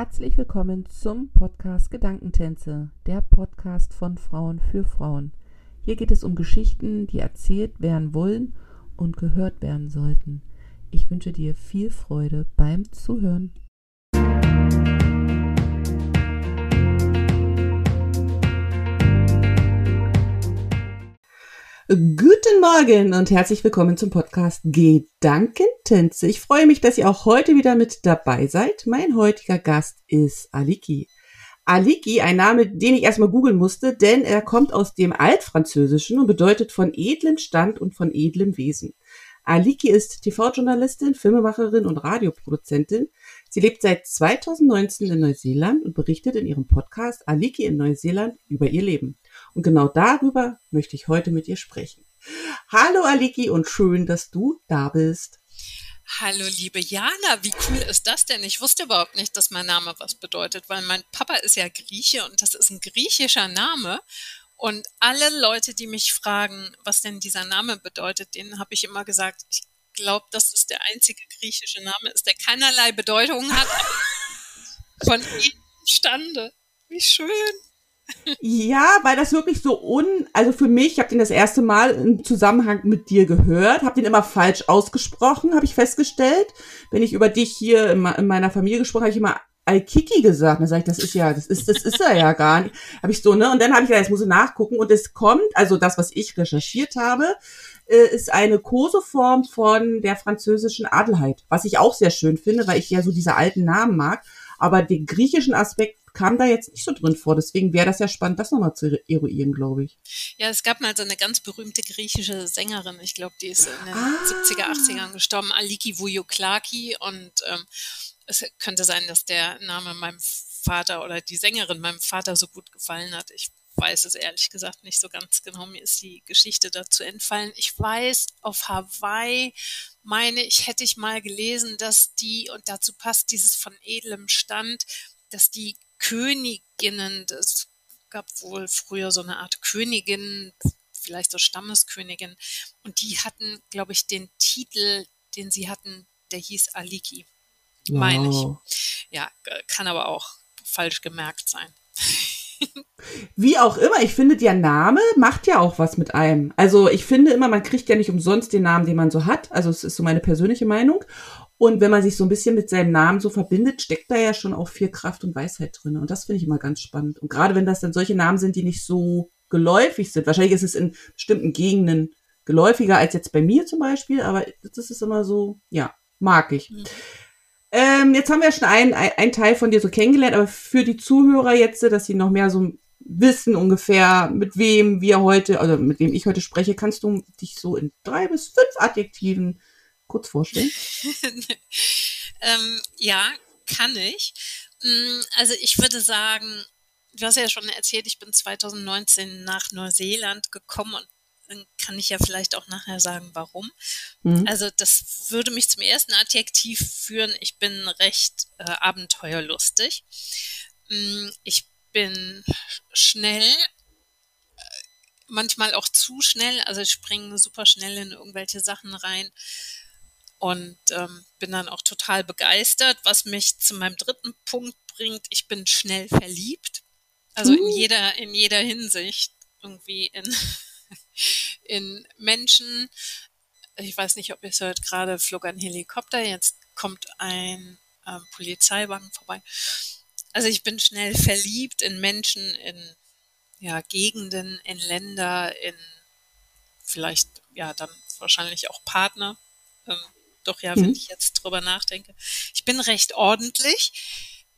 Herzlich willkommen zum Podcast Gedankentänze, der Podcast von Frauen für Frauen. Hier geht es um Geschichten, die erzählt werden wollen und gehört werden sollten. Ich wünsche dir viel Freude beim Zuhören. Guten Morgen und herzlich willkommen zum Podcast Gedankentänze. Ich freue mich, dass ihr auch heute wieder mit dabei seid. Mein heutiger Gast ist Aliki. Aliki, ein Name, den ich erstmal googeln musste, denn er kommt aus dem Altfranzösischen und bedeutet von edlem Stand und von edlem Wesen. Aliki ist TV-Journalistin, Filmemacherin und Radioproduzentin. Sie lebt seit 2019 in Neuseeland und berichtet in ihrem Podcast Aliki in Neuseeland über ihr Leben. Und genau darüber möchte ich heute mit ihr sprechen. Hallo Aliki und schön, dass du da bist. Hallo liebe Jana, wie cool ist das denn? Ich wusste überhaupt nicht, dass mein Name was bedeutet, weil mein Papa ist ja Grieche und das ist ein griechischer Name. Und alle Leute, die mich fragen, was denn dieser Name bedeutet, denen habe ich immer gesagt, ich glaube, dass es der einzige griechische Name ist, der keinerlei Bedeutung hat. von jedem Stande. Wie schön. Ja, weil das wirklich so un, also für mich, ich habe den das erste Mal im Zusammenhang mit dir gehört, habe den immer falsch ausgesprochen, habe ich festgestellt. Wenn ich über dich hier in, in meiner Familie gesprochen habe, ich immer Alkiki gesagt. Dann sage ich, das ist ja, das ist, das ist er ja gar nicht. Habe ich so, ne? Und dann habe ich gesagt, jetzt muss ich nachgucken. Und es kommt, also das, was ich recherchiert habe, äh, ist eine Koseform von der französischen Adelheid, was ich auch sehr schön finde, weil ich ja so diese alten Namen mag. Aber den griechischen Aspekt kam da jetzt nicht so drin vor. Deswegen wäre das ja spannend, das nochmal zu eruieren, glaube ich. Ja, es gab mal so eine ganz berühmte griechische Sängerin. Ich glaube, die ist in den ah. 70er, 80ern gestorben, Aliki Vouyoklaki. Und ähm, es könnte sein, dass der Name meinem Vater oder die Sängerin meinem Vater so gut gefallen hat. Ich weiß es ehrlich gesagt nicht so ganz genau. Mir ist die Geschichte dazu entfallen. Ich weiß, auf Hawaii meine ich, hätte ich mal gelesen, dass die, und dazu passt dieses von edlem Stand, dass die Königinnen, es gab wohl früher so eine Art Königin, vielleicht so Stammeskönigin, und die hatten, glaube ich, den Titel, den sie hatten, der hieß Aliki, wow. meine ich. Ja, kann aber auch falsch gemerkt sein. Wie auch immer, ich finde, der Name macht ja auch was mit einem. Also ich finde immer, man kriegt ja nicht umsonst den Namen, den man so hat. Also es ist so meine persönliche Meinung. Und wenn man sich so ein bisschen mit seinem Namen so verbindet, steckt da ja schon auch viel Kraft und Weisheit drin. Und das finde ich immer ganz spannend. Und gerade wenn das dann solche Namen sind, die nicht so geläufig sind. Wahrscheinlich ist es in bestimmten Gegenden geläufiger als jetzt bei mir zum Beispiel, aber das ist immer so, ja, mag ich. Mhm. Ähm, jetzt haben wir schon einen, einen Teil von dir so kennengelernt, aber für die Zuhörer jetzt, dass sie noch mehr so wissen ungefähr, mit wem wir heute, also mit wem ich heute spreche, kannst du dich so in drei bis fünf Adjektiven kurz vorstellen? ähm, ja, kann ich. Mm, also ich würde sagen, du hast ja schon erzählt, ich bin 2019 nach Neuseeland gekommen und dann kann ich ja vielleicht auch nachher sagen, warum. Mhm. Also das würde mich zum ersten Adjektiv führen. Ich bin recht äh, abenteuerlustig. Mm, ich bin schnell, äh, manchmal auch zu schnell. Also ich springe super schnell in irgendwelche Sachen rein und ähm, bin dann auch total begeistert, was mich zu meinem dritten Punkt bringt. Ich bin schnell verliebt, also in uh. jeder in jeder Hinsicht irgendwie in in Menschen. Ich weiß nicht, ob ihr es hört. Gerade flog ein Helikopter. Jetzt kommt ein ähm, Polizeiwagen vorbei. Also ich bin schnell verliebt in Menschen, in ja, Gegenden, in Länder, in vielleicht ja dann wahrscheinlich auch Partner. Ähm, doch ja, mhm. wenn ich jetzt drüber nachdenke. Ich bin recht ordentlich.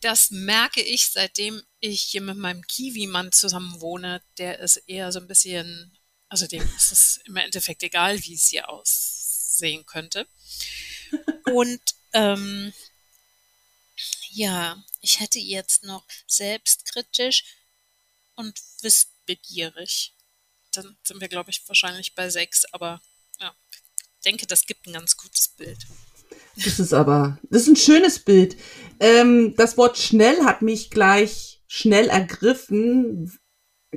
Das merke ich, seitdem ich hier mit meinem Kiwi-Mann zusammen wohne. Der ist eher so ein bisschen, also dem ist es im Endeffekt egal, wie es hier aussehen könnte. Und ähm, ja, ich hätte jetzt noch selbstkritisch und wissbegierig. Dann sind wir, glaube ich, wahrscheinlich bei sechs, aber denke, das gibt ein ganz gutes Bild. Das ist aber, das ist ein schönes Bild. Ähm, das Wort schnell hat mich gleich schnell ergriffen.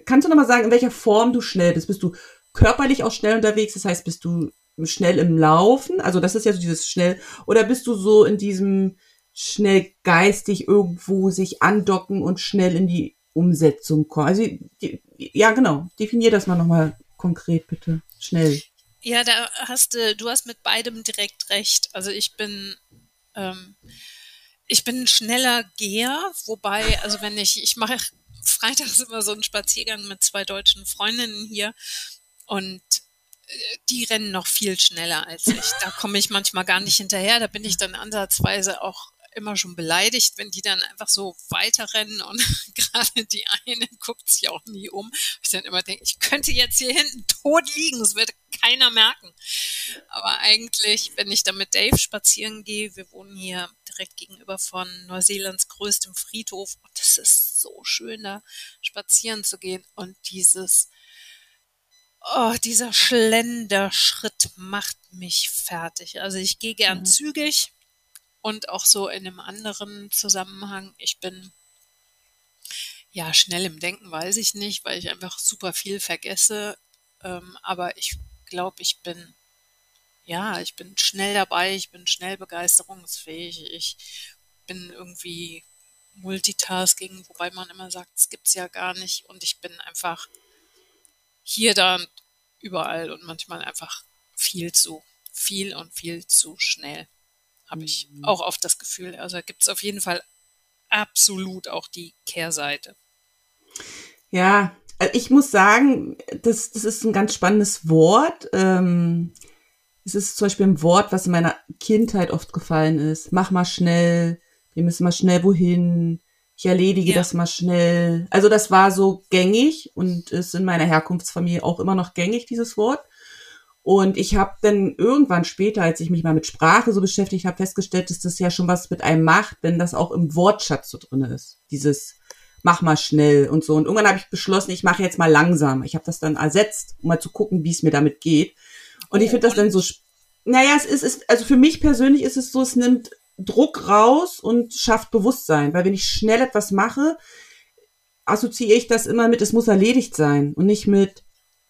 Kannst du nochmal sagen, in welcher Form du schnell bist? Bist du körperlich auch schnell unterwegs? Das heißt, bist du schnell im Laufen? Also das ist ja so dieses schnell. Oder bist du so in diesem schnell geistig irgendwo sich andocken und schnell in die Umsetzung kommen. Also, die, ja, genau. Definier das mal nochmal konkret, bitte. Schnell. Ja, da hast du, du hast mit beidem direkt recht. Also ich bin, ähm, ich bin ein schneller Geher, wobei, also wenn ich, ich mache freitags immer so einen Spaziergang mit zwei deutschen Freundinnen hier und äh, die rennen noch viel schneller als ich. Da komme ich manchmal gar nicht hinterher. Da bin ich dann ansatzweise auch immer schon beleidigt, wenn die dann einfach so weiterrennen und gerade die eine guckt sich auch nie um. Ich dann immer denke, ich könnte jetzt hier hinten tot liegen, das würde keiner merken. Aber eigentlich, wenn ich dann mit Dave spazieren gehe, wir wohnen hier direkt gegenüber von Neuseelands größtem Friedhof und das ist so schön, da spazieren zu gehen und dieses Oh, dieser Schlenderschritt macht mich fertig. Also ich gehe gern mhm. zügig, und auch so in einem anderen Zusammenhang. Ich bin ja schnell im Denken, weiß ich nicht, weil ich einfach super viel vergesse. Ähm, aber ich glaube, ich bin ja, ich bin schnell dabei, ich bin schnell begeisterungsfähig, ich bin irgendwie Multitasking, wobei man immer sagt, es gibt's ja gar nicht und ich bin einfach hier, da und überall und manchmal einfach viel zu viel und viel zu schnell habe ich mhm. auch oft das Gefühl. Also gibt es auf jeden Fall absolut auch die Kehrseite. Ja, äh, ich muss sagen, das, das ist ein ganz spannendes Wort. Ähm, es ist zum Beispiel ein Wort, was in meiner Kindheit oft gefallen ist. Mach mal schnell, wir müssen mal schnell wohin, ich erledige ja. das mal schnell. Also das war so gängig und ist in meiner Herkunftsfamilie auch immer noch gängig, dieses Wort. Und ich habe dann irgendwann später, als ich mich mal mit Sprache so beschäftigt habe, festgestellt, dass das ja schon was mit einem macht, wenn das auch im Wortschatz so drin ist. Dieses mach mal schnell und so. Und irgendwann habe ich beschlossen, ich mache jetzt mal langsam. Ich habe das dann ersetzt, um mal zu gucken, wie es mir damit geht. Und ich finde das dann so, naja, es ist, ist, also für mich persönlich ist es so, es nimmt Druck raus und schafft Bewusstsein. Weil wenn ich schnell etwas mache, assoziiere ich das immer mit, es muss erledigt sein und nicht mit,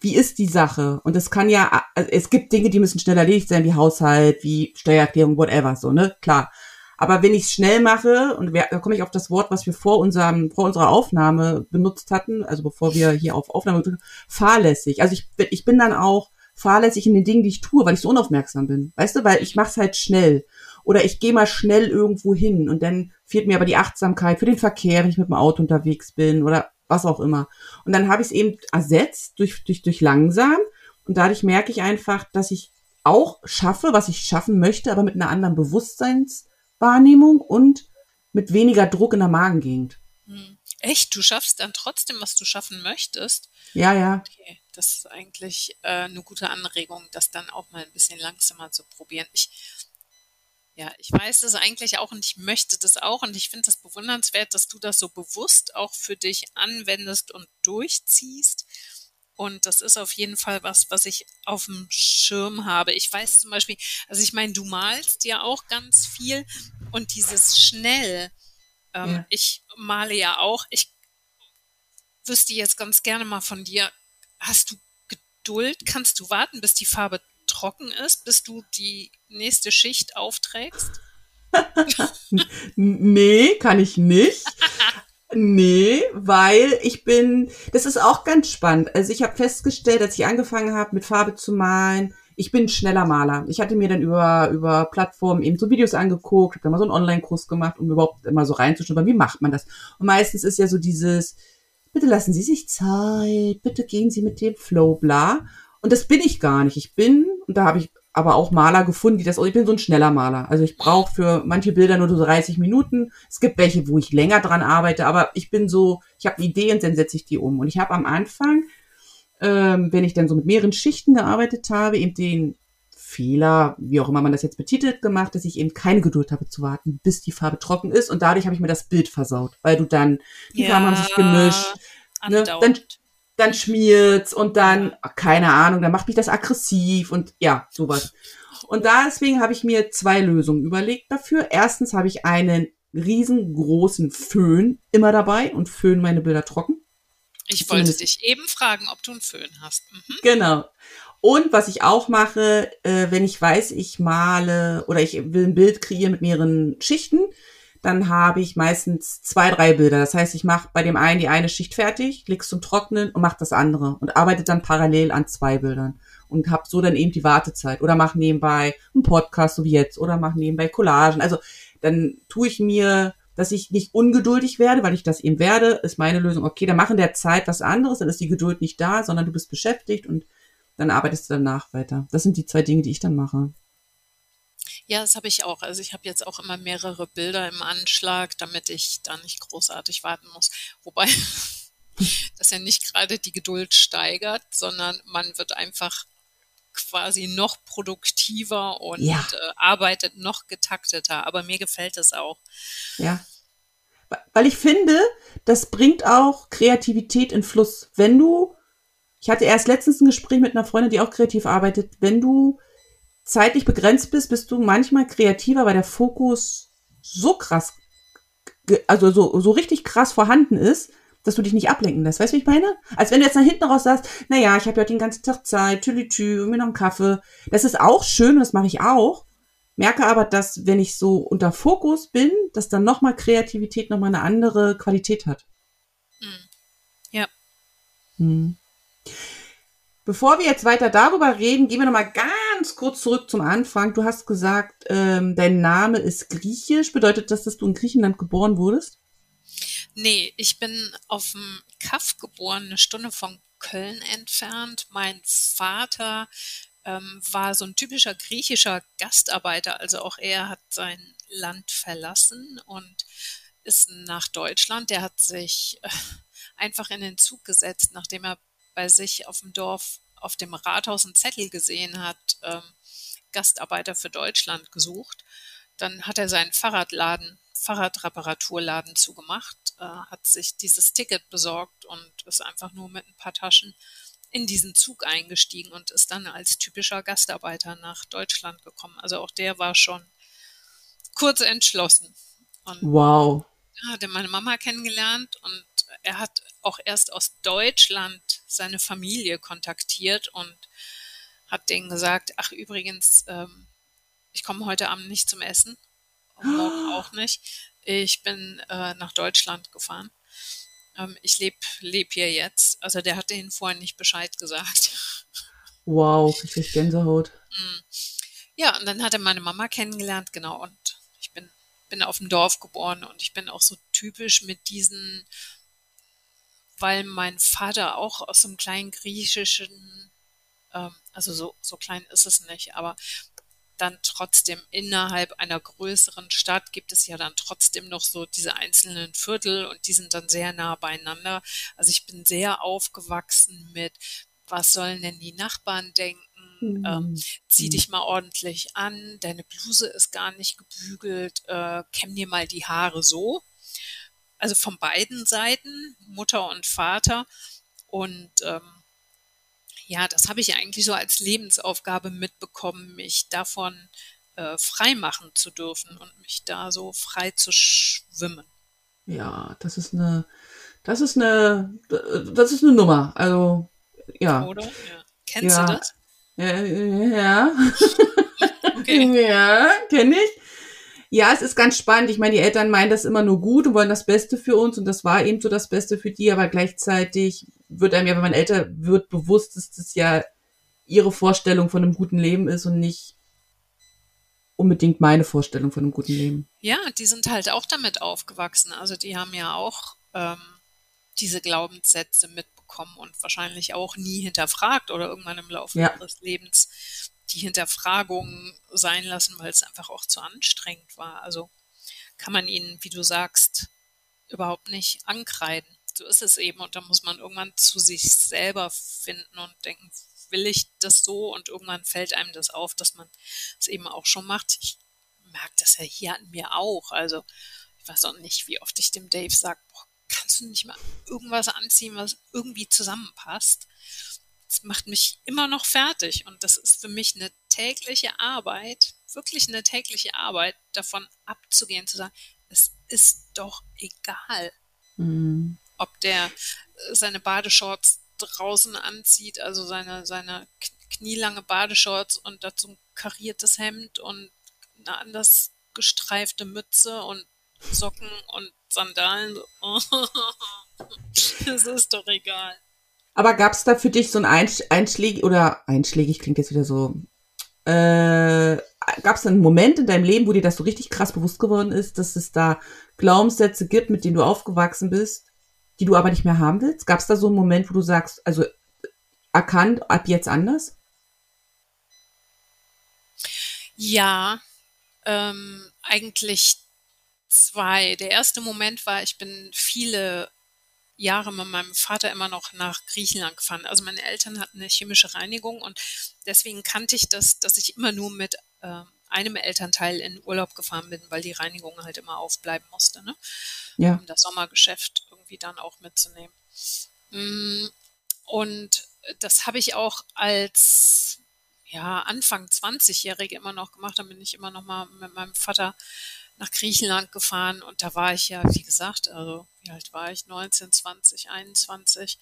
wie ist die Sache? Und es kann ja, also es gibt Dinge, die müssen schnell erledigt sein, wie Haushalt, wie Steuererklärung, whatever, so, ne? Klar. Aber wenn ich es schnell mache, und da komme ich auf das Wort, was wir vor unserem, vor unserer Aufnahme benutzt hatten, also bevor wir hier auf Aufnahme fahrlässig. Also ich bin, ich bin dann auch fahrlässig in den Dingen, die ich tue, weil ich so unaufmerksam bin. Weißt du, weil ich mache es halt schnell. Oder ich gehe mal schnell irgendwo hin und dann fehlt mir aber die Achtsamkeit für den Verkehr, wenn ich mit dem Auto unterwegs bin oder was auch immer. Und dann habe ich es eben ersetzt durch, durch, durch langsam. Und dadurch merke ich einfach, dass ich auch schaffe, was ich schaffen möchte, aber mit einer anderen Bewusstseinswahrnehmung und mit weniger Druck in der Magengegend. Hm. Echt? Du schaffst dann trotzdem, was du schaffen möchtest? Ja, ja. Okay, das ist eigentlich äh, eine gute Anregung, das dann auch mal ein bisschen langsamer zu probieren. Ich ja, ich weiß das eigentlich auch und ich möchte das auch und ich finde das bewundernswert, dass du das so bewusst auch für dich anwendest und durchziehst. Und das ist auf jeden Fall was, was ich auf dem Schirm habe. Ich weiß zum Beispiel, also ich meine, du malst ja auch ganz viel und dieses schnell, ähm, ja. ich male ja auch. Ich wüsste jetzt ganz gerne mal von dir, hast du Geduld? Kannst du warten, bis die Farbe trocken ist, bis du die nächste Schicht aufträgst? nee, kann ich nicht. Nee, weil ich bin, das ist auch ganz spannend. Also ich habe festgestellt, als ich angefangen habe, mit Farbe zu malen, ich bin schneller Maler. Ich hatte mir dann über, über Plattformen eben so Videos angeguckt, habe dann mal so einen Online-Kurs gemacht, um überhaupt immer so reinzuschnuppern, wie macht man das? Und meistens ist ja so dieses, bitte lassen Sie sich Zeit, bitte gehen Sie mit dem Flow, bla. Und das bin ich gar nicht. Ich bin, und da habe ich aber auch Maler gefunden, die das, ich bin so ein schneller Maler. Also ich brauche für manche Bilder nur so 30 Minuten. Es gibt welche, wo ich länger dran arbeite, aber ich bin so, ich habe eine Idee und dann setze ich die um. Und ich habe am Anfang, ähm, wenn ich dann so mit mehreren Schichten gearbeitet habe, eben den Fehler, wie auch immer man das jetzt betitelt, gemacht, dass ich eben keine Geduld habe zu warten, bis die Farbe trocken ist. Und dadurch habe ich mir das Bild versaut, weil du dann, die ja, Farben haben sich gemischt. Ne? Dann, dann schmiert's und dann, keine Ahnung, dann macht mich das aggressiv und ja, sowas. Und deswegen habe ich mir zwei Lösungen überlegt dafür. Erstens habe ich einen riesengroßen Föhn immer dabei und föhn meine Bilder trocken. Ich wollte Zumindest. dich eben fragen, ob du einen Föhn hast. Mhm. Genau. Und was ich auch mache, äh, wenn ich weiß, ich male oder ich will ein Bild kreieren mit mehreren Schichten, dann habe ich meistens zwei, drei Bilder. Das heißt, ich mache bei dem einen die eine Schicht fertig, leg's zum Trocknen und mache das andere und arbeite dann parallel an zwei Bildern und habe so dann eben die Wartezeit oder mache nebenbei einen Podcast, so wie jetzt, oder mache nebenbei Collagen. Also dann tue ich mir, dass ich nicht ungeduldig werde, weil ich das eben werde, ist meine Lösung. Okay, dann machen der Zeit was anderes, dann ist die Geduld nicht da, sondern du bist beschäftigt und dann arbeitest du danach weiter. Das sind die zwei Dinge, die ich dann mache. Ja, das habe ich auch. Also ich habe jetzt auch immer mehrere Bilder im Anschlag, damit ich da nicht großartig warten muss. Wobei das ja nicht gerade die Geduld steigert, sondern man wird einfach quasi noch produktiver und ja. äh, arbeitet noch getakteter. Aber mir gefällt es auch. Ja. Weil ich finde, das bringt auch Kreativität in Fluss. Wenn du, ich hatte erst letztens ein Gespräch mit einer Freundin, die auch kreativ arbeitet, wenn du zeitlich begrenzt bist, bist du manchmal kreativer, weil der Fokus so krass, also so, so richtig krass vorhanden ist, dass du dich nicht ablenken lässt. Weißt du, wie ich meine? Als wenn du jetzt nach hinten raus sagst, naja, ich habe ja den ganzen Tag Zeit, tülitü, mir noch einen Kaffee. Das ist auch schön, das mache ich auch. Merke aber, dass wenn ich so unter Fokus bin, dass dann nochmal Kreativität nochmal eine andere Qualität hat. Hm. Ja. Hm. Bevor wir jetzt weiter darüber reden, gehen wir nochmal ganz kurz zurück zum Anfang. Du hast gesagt, ähm, dein Name ist griechisch. Bedeutet das, dass du in Griechenland geboren wurdest? Nee, ich bin auf dem Kaff geboren, eine Stunde von Köln entfernt. Mein Vater ähm, war so ein typischer griechischer Gastarbeiter, also auch er hat sein Land verlassen und ist nach Deutschland. Der hat sich äh, einfach in den Zug gesetzt, nachdem er bei sich auf dem Dorf auf dem Rathaus einen Zettel gesehen hat, ähm, Gastarbeiter für Deutschland gesucht. Dann hat er seinen Fahrradladen, Fahrradreparaturladen zugemacht, äh, hat sich dieses Ticket besorgt und ist einfach nur mit ein paar Taschen in diesen Zug eingestiegen und ist dann als typischer Gastarbeiter nach Deutschland gekommen. Also auch der war schon kurz entschlossen. Und wow. Hatte meine Mama kennengelernt und er hat auch erst aus Deutschland seine Familie kontaktiert und hat denen gesagt, ach übrigens, ähm, ich komme heute Abend nicht zum Essen, morgen auch nicht. Ich bin äh, nach Deutschland gefahren. Ähm, ich lebe leb hier jetzt. Also der hat denen vorhin nicht Bescheid gesagt. Wow, richtig Gänsehaut. Mm. Ja, und dann hat er meine Mama kennengelernt, genau. Und bin, auf dem Dorf geboren und ich bin auch so typisch mit diesen weil mein Vater auch aus einem kleinen griechischen, ähm, also so, so klein ist es nicht, aber dann trotzdem innerhalb einer größeren Stadt gibt es ja dann trotzdem noch so diese einzelnen Viertel und die sind dann sehr nah beieinander. Also ich bin sehr aufgewachsen mit, was sollen denn die Nachbarn denken? Mhm. Ähm, zieh dich mal ordentlich an, deine Bluse ist gar nicht gebügelt, äh, kämm dir mal die Haare so also von beiden Seiten, Mutter und Vater. Und ähm, ja, das habe ich eigentlich so als Lebensaufgabe mitbekommen, mich davon äh, frei machen zu dürfen und mich da so frei zu schwimmen. Ja, das ist eine, das ist eine, das ist eine Nummer. Also, ja. Oder? Ja. Kennst ja. du das? Ja, ja. okay. ja, kenne ich. Ja, es ist ganz spannend. Ich meine, die Eltern meinen das immer nur gut und wollen das Beste für uns und das war eben so das Beste für die, aber gleichzeitig wird einem ja, wenn man älter wird, bewusst, dass das ja ihre Vorstellung von einem guten Leben ist und nicht unbedingt meine Vorstellung von einem guten Leben. Ja, die sind halt auch damit aufgewachsen. Also die haben ja auch ähm, diese Glaubenssätze mitbekommen und wahrscheinlich auch nie hinterfragt oder irgendwann im Laufe ja. ihres Lebens die Hinterfragung sein lassen, weil es einfach auch zu anstrengend war. Also kann man ihnen, wie du sagst, überhaupt nicht ankreiden. So ist es eben. Und da muss man irgendwann zu sich selber finden und denken, will ich das so? Und irgendwann fällt einem das auf, dass man es eben auch schon macht. Ich merke das ja hier an mir auch. Also ich weiß auch nicht, wie oft ich dem Dave sage, kannst du nicht mal irgendwas anziehen, was irgendwie zusammenpasst? das macht mich immer noch fertig und das ist für mich eine tägliche Arbeit, wirklich eine tägliche Arbeit, davon abzugehen, zu sagen, es ist doch egal, mhm. ob der äh, seine Badeshorts draußen anzieht, also seine, seine knielange Badeshorts und dazu ein kariertes Hemd und eine anders gestreifte Mütze und Socken und Sandalen. das ist doch egal. Aber gab es da für dich so ein Einschläg oder einschlägig klingt jetzt wieder so. Äh, gab es einen Moment in deinem Leben, wo dir das so richtig krass bewusst geworden ist, dass es da Glaubenssätze gibt, mit denen du aufgewachsen bist, die du aber nicht mehr haben willst? Gab es da so einen Moment, wo du sagst, also erkannt, ab jetzt anders? Ja, ähm, eigentlich zwei. Der erste Moment war, ich bin viele Jahre mit meinem Vater immer noch nach Griechenland gefahren. Also meine Eltern hatten eine chemische Reinigung und deswegen kannte ich das, dass ich immer nur mit äh, einem Elternteil in Urlaub gefahren bin, weil die Reinigung halt immer aufbleiben musste, ne? Ja. Um das Sommergeschäft irgendwie dann auch mitzunehmen. Mm, und das habe ich auch als ja, Anfang 20-Jährige immer noch gemacht. Dann bin ich immer noch mal mit meinem Vater nach Griechenland gefahren und da war ich ja, wie gesagt, also wie alt war ich? 19, 20, 21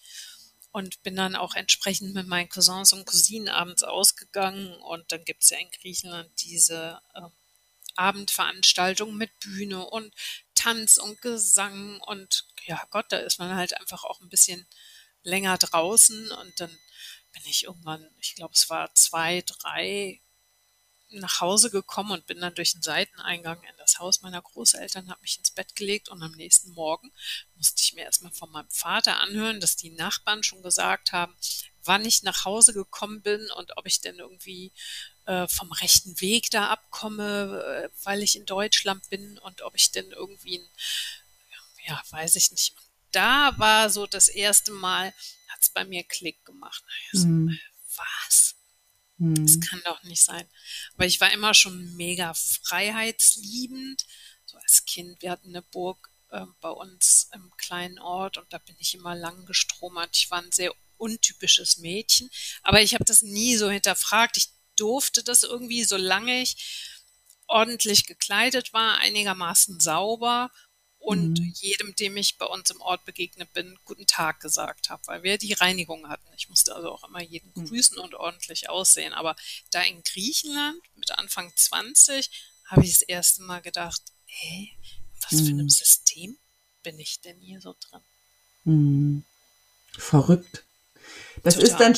und bin dann auch entsprechend mit meinen Cousins und Cousinen abends ausgegangen und dann gibt's ja in Griechenland diese äh, Abendveranstaltung mit Bühne und Tanz und Gesang und ja Gott, da ist man halt einfach auch ein bisschen länger draußen und dann bin ich irgendwann, ich glaube es war zwei, drei nach Hause gekommen und bin dann durch den Seiteneingang in das Haus meiner Großeltern, habe mich ins Bett gelegt und am nächsten Morgen musste ich mir erstmal von meinem Vater anhören, dass die Nachbarn schon gesagt haben, wann ich nach Hause gekommen bin und ob ich denn irgendwie äh, vom rechten Weg da abkomme, äh, weil ich in Deutschland bin und ob ich denn irgendwie ein, ja, weiß ich nicht. Und da war so das erste Mal, hat es bei mir Klick gemacht. Mhm. Was? Das kann doch nicht sein. Aber ich war immer schon mega freiheitsliebend. So als Kind, wir hatten eine Burg äh, bei uns im kleinen Ort und da bin ich immer lang gestromert. Ich war ein sehr untypisches Mädchen, aber ich habe das nie so hinterfragt. Ich durfte das irgendwie, solange ich ordentlich gekleidet war, einigermaßen sauber und mhm. jedem, dem ich bei uns im Ort begegnet bin, guten Tag gesagt habe, weil wir die Reinigung hatten. Ich musste also auch immer jeden mhm. grüßen und ordentlich aussehen. Aber da in Griechenland mit Anfang 20 habe ich das erste Mal gedacht, hey, was mhm. für einem System bin ich denn hier so drin? Mhm. Verrückt. Das Total, ist dann,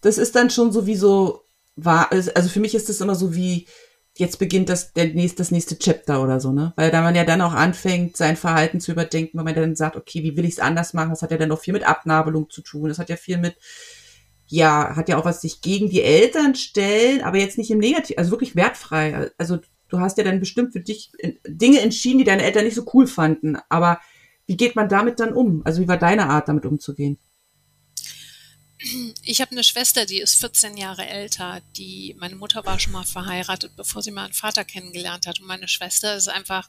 das ist dann schon so wie so, also für mich ist das immer so wie, jetzt beginnt das, der nächste, das nächste Chapter oder so, ne? Weil da man ja dann auch anfängt, sein Verhalten zu überdenken, weil man dann sagt, okay, wie will ich es anders machen? Das hat ja dann auch viel mit Abnabelung zu tun. Das hat ja viel mit, ja, hat ja auch was sich gegen die Eltern stellen, aber jetzt nicht im Negativ, also wirklich wertfrei. Also du hast ja dann bestimmt für dich Dinge entschieden, die deine Eltern nicht so cool fanden. Aber wie geht man damit dann um? Also wie war deine Art, damit umzugehen? Ich habe eine Schwester, die ist 14 Jahre älter. Die, meine Mutter war schon mal verheiratet, bevor sie meinen Vater kennengelernt hat. Und meine Schwester ist einfach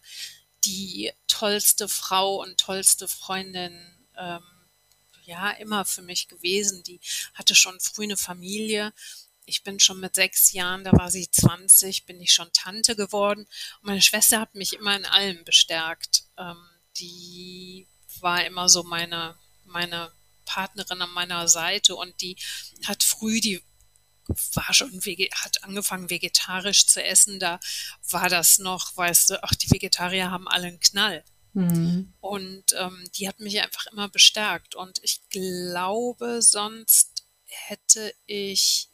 die tollste Frau und tollste Freundin, ähm, ja, immer für mich gewesen. Die hatte schon früh eine Familie. Ich bin schon mit sechs Jahren, da war sie 20, bin ich schon Tante geworden. Und meine Schwester hat mich immer in allem bestärkt. Ähm, die war immer so meine, meine Partnerin an meiner Seite und die hat früh die war schon hat angefangen vegetarisch zu essen, da war das noch, weißt du, ach, die Vegetarier haben alle einen Knall. Mhm. Und ähm, die hat mich einfach immer bestärkt. Und ich glaube, sonst hätte ich,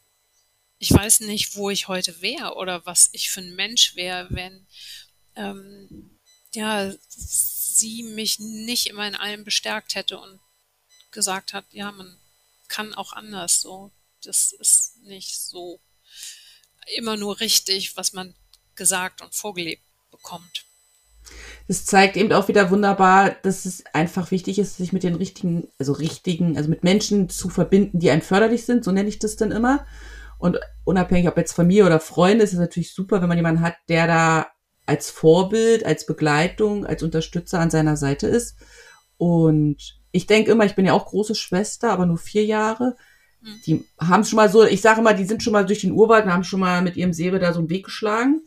ich weiß nicht, wo ich heute wäre oder was ich für ein Mensch wäre, wenn ähm, ja sie mich nicht immer in allem bestärkt hätte und gesagt hat, ja, man kann auch anders so. Das ist nicht so immer nur richtig, was man gesagt und vorgelebt bekommt. Das zeigt eben auch wieder wunderbar, dass es einfach wichtig ist, sich mit den richtigen, also richtigen, also mit Menschen zu verbinden, die einem förderlich sind, so nenne ich das dann immer. Und unabhängig, ob jetzt Familie oder Freunde, ist es natürlich super, wenn man jemanden hat, der da als Vorbild, als Begleitung, als Unterstützer an seiner Seite ist. Und ich denke immer, ich bin ja auch große Schwester, aber nur vier Jahre. Mhm. Die haben schon mal so, ich sage immer, die sind schon mal durch den Urwald und haben schon mal mit ihrem Säbel da so einen Weg geschlagen.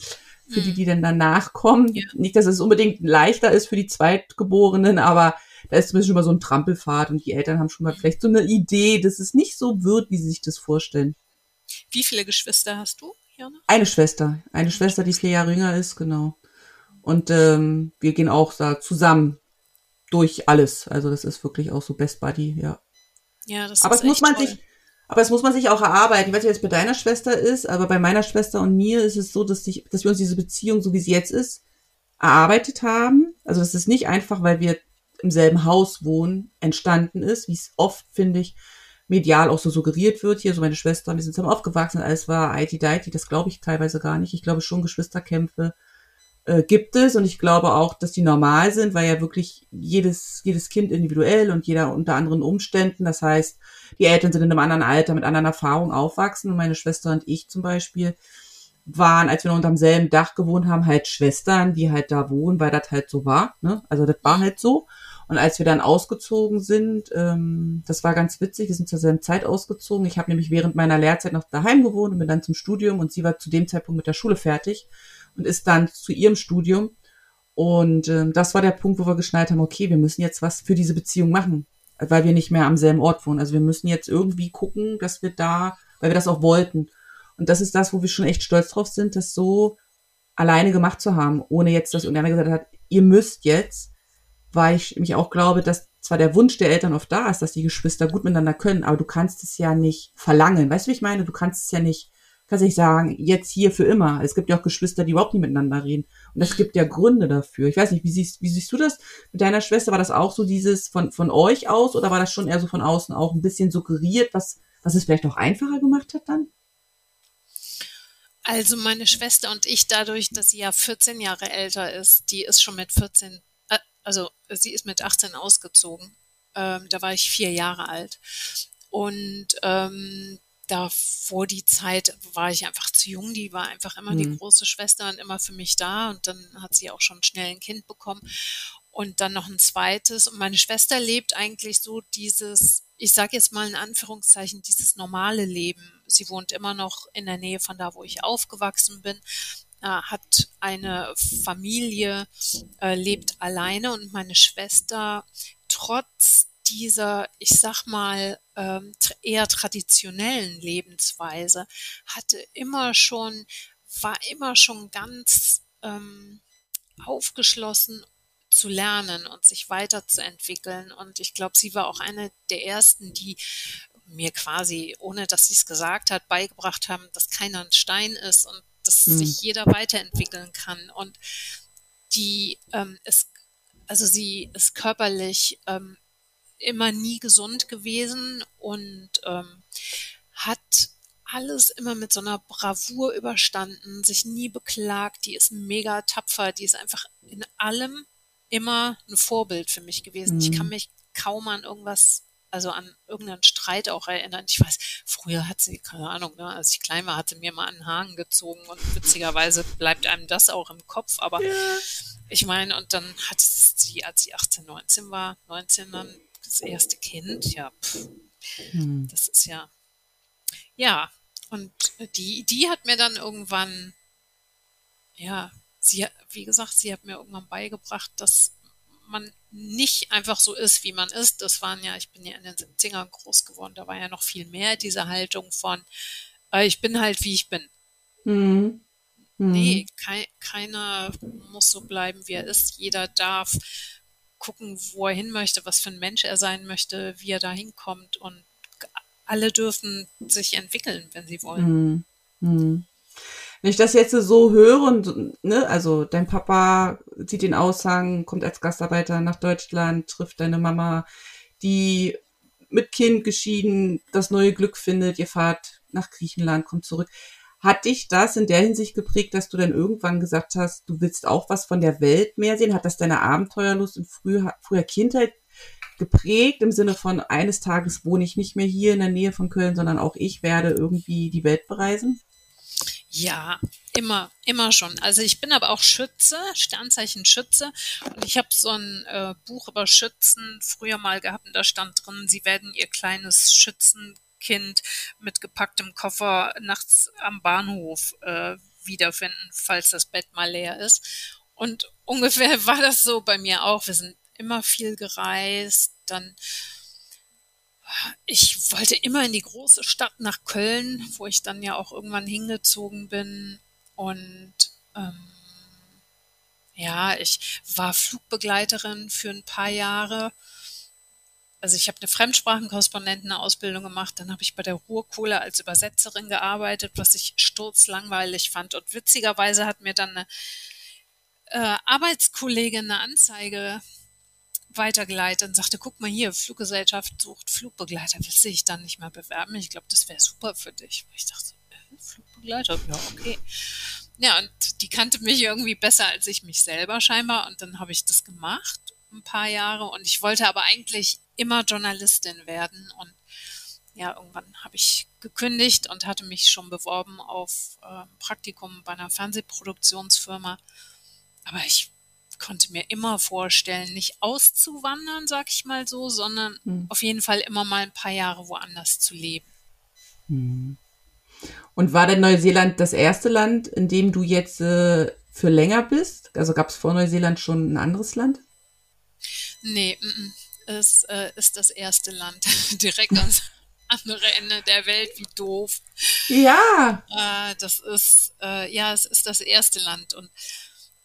Für mhm. die, die dann danach kommen. Ja. Nicht, dass es unbedingt leichter ist für die Zweitgeborenen, aber da ist zumindest schon mal so ein Trampelfahrt und die Eltern haben schon mal mhm. vielleicht so eine Idee, dass es nicht so wird, wie sie sich das vorstellen. Wie viele Geschwister hast du, Jana? Eine Schwester. Eine Schwester, die vier Jahre jünger ist, genau. Und ähm, wir gehen auch da zusammen durch alles. Also das ist wirklich auch so Best Buddy, ja. Ja, das aber ist es muss man toll. sich, aber es muss man sich auch erarbeiten. Ich weiß nicht, wie es bei deiner Schwester ist, aber bei meiner Schwester und mir ist es so, dass, ich, dass wir uns diese Beziehung, so wie sie jetzt ist, erarbeitet haben. Also das ist nicht einfach, weil wir im selben Haus wohnen, entstanden ist, wie es oft, finde ich, medial auch so suggeriert wird. Hier, so meine Schwester, wir sind zusammen aufgewachsen, alles war IT-Deity, das glaube ich teilweise gar nicht. Ich glaube schon, Geschwisterkämpfe äh, gibt es und ich glaube auch, dass die normal sind, weil ja wirklich jedes, jedes Kind individuell und jeder unter anderen Umständen, das heißt, die Eltern sind in einem anderen Alter, mit anderen Erfahrungen aufwachsen und meine Schwester und ich zum Beispiel waren, als wir noch unterm selben Dach gewohnt haben, halt Schwestern, die halt da wohnen, weil das halt so war. Ne? Also das war halt so. Und als wir dann ausgezogen sind, ähm, das war ganz witzig, wir sind zur selben Zeit ausgezogen. Ich habe nämlich während meiner Lehrzeit noch daheim gewohnt und bin dann zum Studium und sie war zu dem Zeitpunkt mit der Schule fertig und ist dann zu ihrem Studium. Und ähm, das war der Punkt, wo wir geschnallt haben, okay, wir müssen jetzt was für diese Beziehung machen, weil wir nicht mehr am selben Ort wohnen. Also wir müssen jetzt irgendwie gucken, dass wir da, weil wir das auch wollten. Und das ist das, wo wir schon echt stolz drauf sind, das so alleine gemacht zu haben, ohne jetzt, dass irgendeiner gesagt hat, ihr müsst jetzt, weil ich mich auch glaube, dass zwar der Wunsch der Eltern oft da ist, dass die Geschwister gut miteinander können, aber du kannst es ja nicht verlangen. Weißt du, wie ich meine? Du kannst es ja nicht, kannst nicht sagen, jetzt hier für immer. Es gibt ja auch Geschwister, die überhaupt nicht miteinander reden. Und es gibt ja Gründe dafür. Ich weiß nicht, wie siehst, wie siehst du das mit deiner Schwester? War das auch so dieses von, von euch aus oder war das schon eher so von außen auch ein bisschen suggeriert, was, was es vielleicht auch einfacher gemacht hat dann? Also meine Schwester und ich, dadurch, dass sie ja 14 Jahre älter ist, die ist schon mit 14, äh, also sie ist mit 18 ausgezogen. Ähm, da war ich vier Jahre alt. Und ähm, da vor die Zeit war ich einfach zu jung. Die war einfach immer die Mhm. große Schwester und immer für mich da. Und dann hat sie auch schon schnell ein Kind bekommen und dann noch ein zweites. Und meine Schwester lebt eigentlich so dieses, ich sage jetzt mal in Anführungszeichen, dieses normale Leben. Sie wohnt immer noch in der Nähe von da, wo ich aufgewachsen bin, äh, hat eine Familie, äh, lebt alleine und meine Schwester trotz dieser, ich sag mal, ähm, eher traditionellen Lebensweise hatte immer schon, war immer schon ganz ähm, aufgeschlossen zu lernen und sich weiterzuentwickeln. Und ich glaube, sie war auch eine der ersten, die mir quasi, ohne dass sie es gesagt hat, beigebracht haben, dass keiner ein Stein ist und dass Mhm. sich jeder weiterentwickeln kann. Und die ähm, ist, also sie ist körperlich ähm, immer nie gesund gewesen und ähm, hat alles immer mit so einer Bravour überstanden, sich nie beklagt, die ist mega tapfer, die ist einfach in allem immer ein Vorbild für mich gewesen. Ich Mhm. kann mich kaum an irgendwas, also an irgendeinen Streit auch erinnern. Ich weiß, früher hat sie, keine Ahnung, ne, als ich klein war, hat sie mir mal den Haaren gezogen und witzigerweise bleibt einem das auch im Kopf, aber ich meine, und dann hat sie, als sie 18, 19 war, 19 dann das erste Kind, ja, pff, Hm. das ist ja, ja, und die, die hat mir dann irgendwann, ja, sie, wie gesagt, sie hat mir irgendwann beigebracht, dass man nicht einfach so ist, wie man ist. Das waren ja, ich bin ja in den 70ern groß geworden, da war ja noch viel mehr diese Haltung von, äh, ich bin halt, wie ich bin. Hm. Hm. Nee, kei keiner muss so bleiben, wie er ist. Jeder darf gucken, wo er hin möchte, was für ein Mensch er sein möchte, wie er da hinkommt. Und alle dürfen sich entwickeln, wenn sie wollen. Hm. Hm. Wenn ich das jetzt so höre und, ne, also dein Papa zieht den Aushang, kommt als Gastarbeiter nach Deutschland, trifft deine Mama, die mit Kind geschieden das neue Glück findet, ihr fahrt nach Griechenland, kommt zurück. Hat dich das in der Hinsicht geprägt, dass du dann irgendwann gesagt hast, du willst auch was von der Welt mehr sehen? Hat das deine Abenteuerlust in früher, früher Kindheit geprägt, im Sinne von eines Tages wohne ich nicht mehr hier in der Nähe von Köln, sondern auch ich werde irgendwie die Welt bereisen? Ja, immer, immer schon. Also ich bin aber auch Schütze, Sternzeichen Schütze. Und ich habe so ein äh, Buch über Schützen früher mal gehabt und da stand drin, sie werden ihr kleines Schützenkind mit gepacktem Koffer nachts am Bahnhof äh, wiederfinden, falls das Bett mal leer ist. Und ungefähr war das so bei mir auch. Wir sind immer viel gereist, dann ich wollte immer in die große Stadt nach Köln, wo ich dann ja auch irgendwann hingezogen bin. Und ähm, Ja, ich war Flugbegleiterin für ein paar Jahre. Also ich habe eine Fremdsprachenkorrespondentenausbildung gemacht, dann habe ich bei der Ruhrkohle als Übersetzerin gearbeitet, was ich sturzlangweilig fand. Und witzigerweise hat mir dann eine äh, Arbeitskollegin eine Anzeige weitergeleitet und sagte, guck mal hier, Fluggesellschaft sucht Flugbegleiter, willst du dich dann nicht mal bewerben? Ich glaube, das wäre super für dich. Ich dachte, äh, Flugbegleiter, ja, okay. Ja, und die kannte mich irgendwie besser als ich mich selber scheinbar und dann habe ich das gemacht, ein paar Jahre und ich wollte aber eigentlich immer Journalistin werden und ja, irgendwann habe ich gekündigt und hatte mich schon beworben auf äh, Praktikum bei einer Fernsehproduktionsfirma. Aber ich konnte mir immer vorstellen, nicht auszuwandern, sag ich mal so, sondern hm. auf jeden Fall immer mal ein paar Jahre woanders zu leben. Hm. Und war denn Neuseeland das erste Land, in dem du jetzt äh, für länger bist? Also gab es vor Neuseeland schon ein anderes Land? Nee, m -m. Es äh, ist das erste Land. Direkt ans andere Ende der Welt, wie doof. Ja. Äh, das ist, äh, ja, es ist das erste Land. Und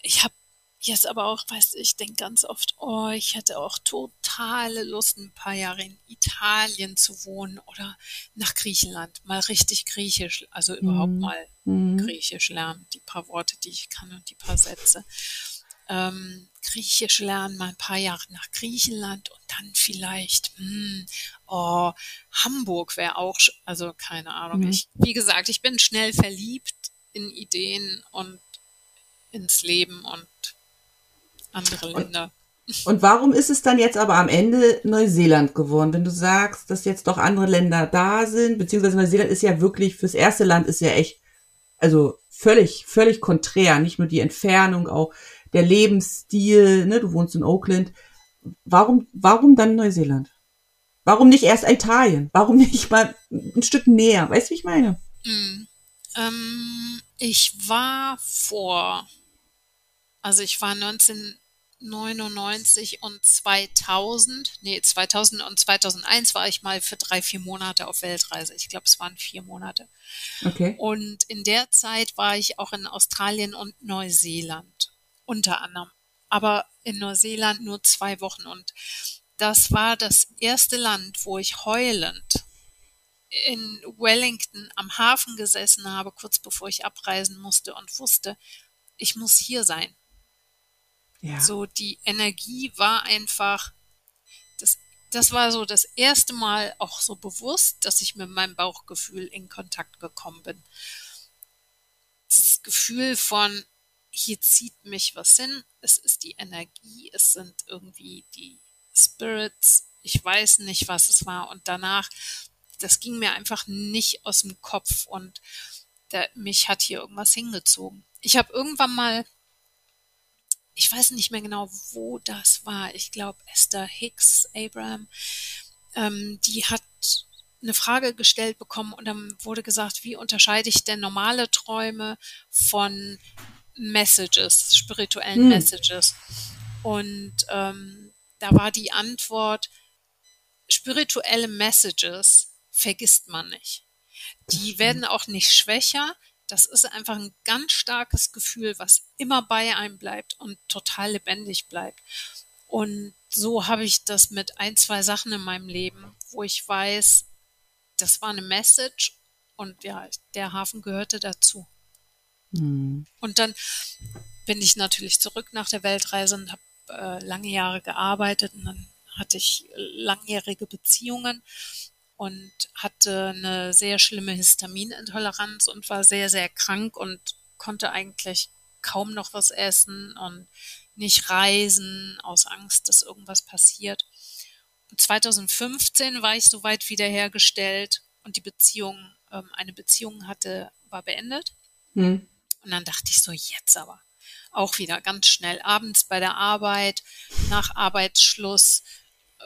ich habe Jetzt aber auch, weißt du, ich denke ganz oft, oh, ich hätte auch totale Lust, ein paar Jahre in Italien zu wohnen oder nach Griechenland, mal richtig Griechisch, also überhaupt mhm. mal mhm. Griechisch lernen, die paar Worte, die ich kann und die paar Sätze. Ähm, Griechisch lernen, mal ein paar Jahre nach Griechenland und dann vielleicht, mh, hm, oh, Hamburg wäre auch, also keine Ahnung. Mhm. Ich, wie gesagt, ich bin schnell verliebt in Ideen und ins Leben und andere Länder. Und, und warum ist es dann jetzt aber am Ende Neuseeland geworden, wenn du sagst, dass jetzt doch andere Länder da sind, beziehungsweise Neuseeland ist ja wirklich fürs erste Land ist ja echt, also völlig, völlig konträr, nicht nur die Entfernung, auch der Lebensstil, ne, du wohnst in Oakland. Warum, warum dann Neuseeland? Warum nicht erst Italien? Warum nicht mal ein Stück näher? Weißt du, wie ich meine? Mm, ähm, ich war vor also ich war 1999 und 2000, nee, 2000 und 2001 war ich mal für drei, vier Monate auf Weltreise. Ich glaube, es waren vier Monate. Okay. Und in der Zeit war ich auch in Australien und Neuseeland, unter anderem. Aber in Neuseeland nur zwei Wochen. Und das war das erste Land, wo ich heulend in Wellington am Hafen gesessen habe, kurz bevor ich abreisen musste und wusste, ich muss hier sein. Ja. So die Energie war einfach, das, das war so das erste Mal auch so bewusst, dass ich mit meinem Bauchgefühl in Kontakt gekommen bin. Dieses Gefühl von, hier zieht mich was hin, es ist die Energie, es sind irgendwie die Spirits, ich weiß nicht, was es war. Und danach, das ging mir einfach nicht aus dem Kopf und der, mich hat hier irgendwas hingezogen. Ich habe irgendwann mal ich weiß nicht mehr genau, wo das war. Ich glaube, Esther Hicks, Abraham, ähm, die hat eine Frage gestellt bekommen und dann wurde gesagt, wie unterscheide ich denn normale Träume von Messages, spirituellen hm. Messages? Und ähm, da war die Antwort, spirituelle Messages vergisst man nicht. Die werden auch nicht schwächer, das ist einfach ein ganz starkes Gefühl, was immer bei einem bleibt und total lebendig bleibt. Und so habe ich das mit ein, zwei Sachen in meinem Leben, wo ich weiß, das war eine Message und ja, der Hafen gehörte dazu. Mhm. Und dann bin ich natürlich zurück nach der Weltreise und habe äh, lange Jahre gearbeitet und dann hatte ich langjährige Beziehungen und hatte eine sehr schlimme Histaminintoleranz und war sehr, sehr krank und konnte eigentlich kaum noch was essen und nicht reisen aus Angst, dass irgendwas passiert. Und 2015 war ich soweit wiederhergestellt und die Beziehung, ähm, eine Beziehung hatte, war beendet. Hm. Und dann dachte ich so, jetzt aber. Auch wieder ganz schnell abends bei der Arbeit, nach Arbeitsschluss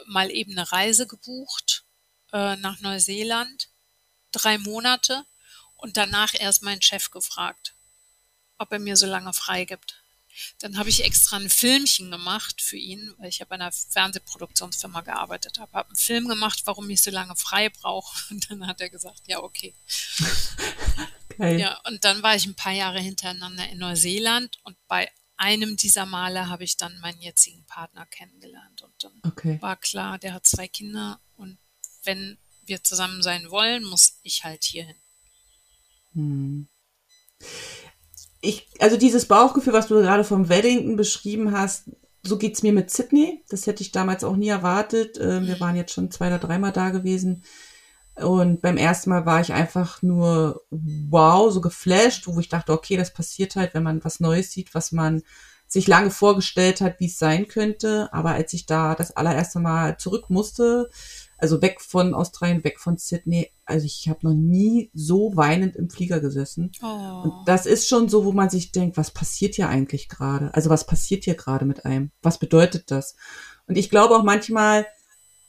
mal eben eine Reise gebucht äh, nach Neuseeland, drei Monate und danach erst meinen Chef gefragt, ob er mir so lange frei gibt. Dann habe ich extra ein Filmchen gemacht für ihn, weil ich ja bei einer Fernsehproduktionsfirma gearbeitet habe. Habe einen Film gemacht, warum ich so lange frei brauche. Und dann hat er gesagt, ja, okay. okay. Ja, und dann war ich ein paar Jahre hintereinander in Neuseeland und bei einem dieser Male habe ich dann meinen jetzigen Partner kennengelernt. Und dann okay. war klar, der hat zwei Kinder und wenn wir zusammen sein wollen, muss ich halt hierhin. Hm. Ich, also dieses Bauchgefühl, was du gerade vom Weddington beschrieben hast, so geht es mir mit Sydney. Das hätte ich damals auch nie erwartet. Ähm, wir waren jetzt schon zwei oder dreimal da gewesen. Und beim ersten Mal war ich einfach nur wow, so geflasht, wo ich dachte, okay, das passiert halt, wenn man was Neues sieht, was man sich lange vorgestellt hat, wie es sein könnte. Aber als ich da das allererste Mal zurück musste, also weg von Australien, weg von Sydney, also ich habe noch nie so weinend im Flieger gesessen. Oh. Und das ist schon so, wo man sich denkt, was passiert hier eigentlich gerade? Also was passiert hier gerade mit einem? Was bedeutet das? Und ich glaube auch manchmal,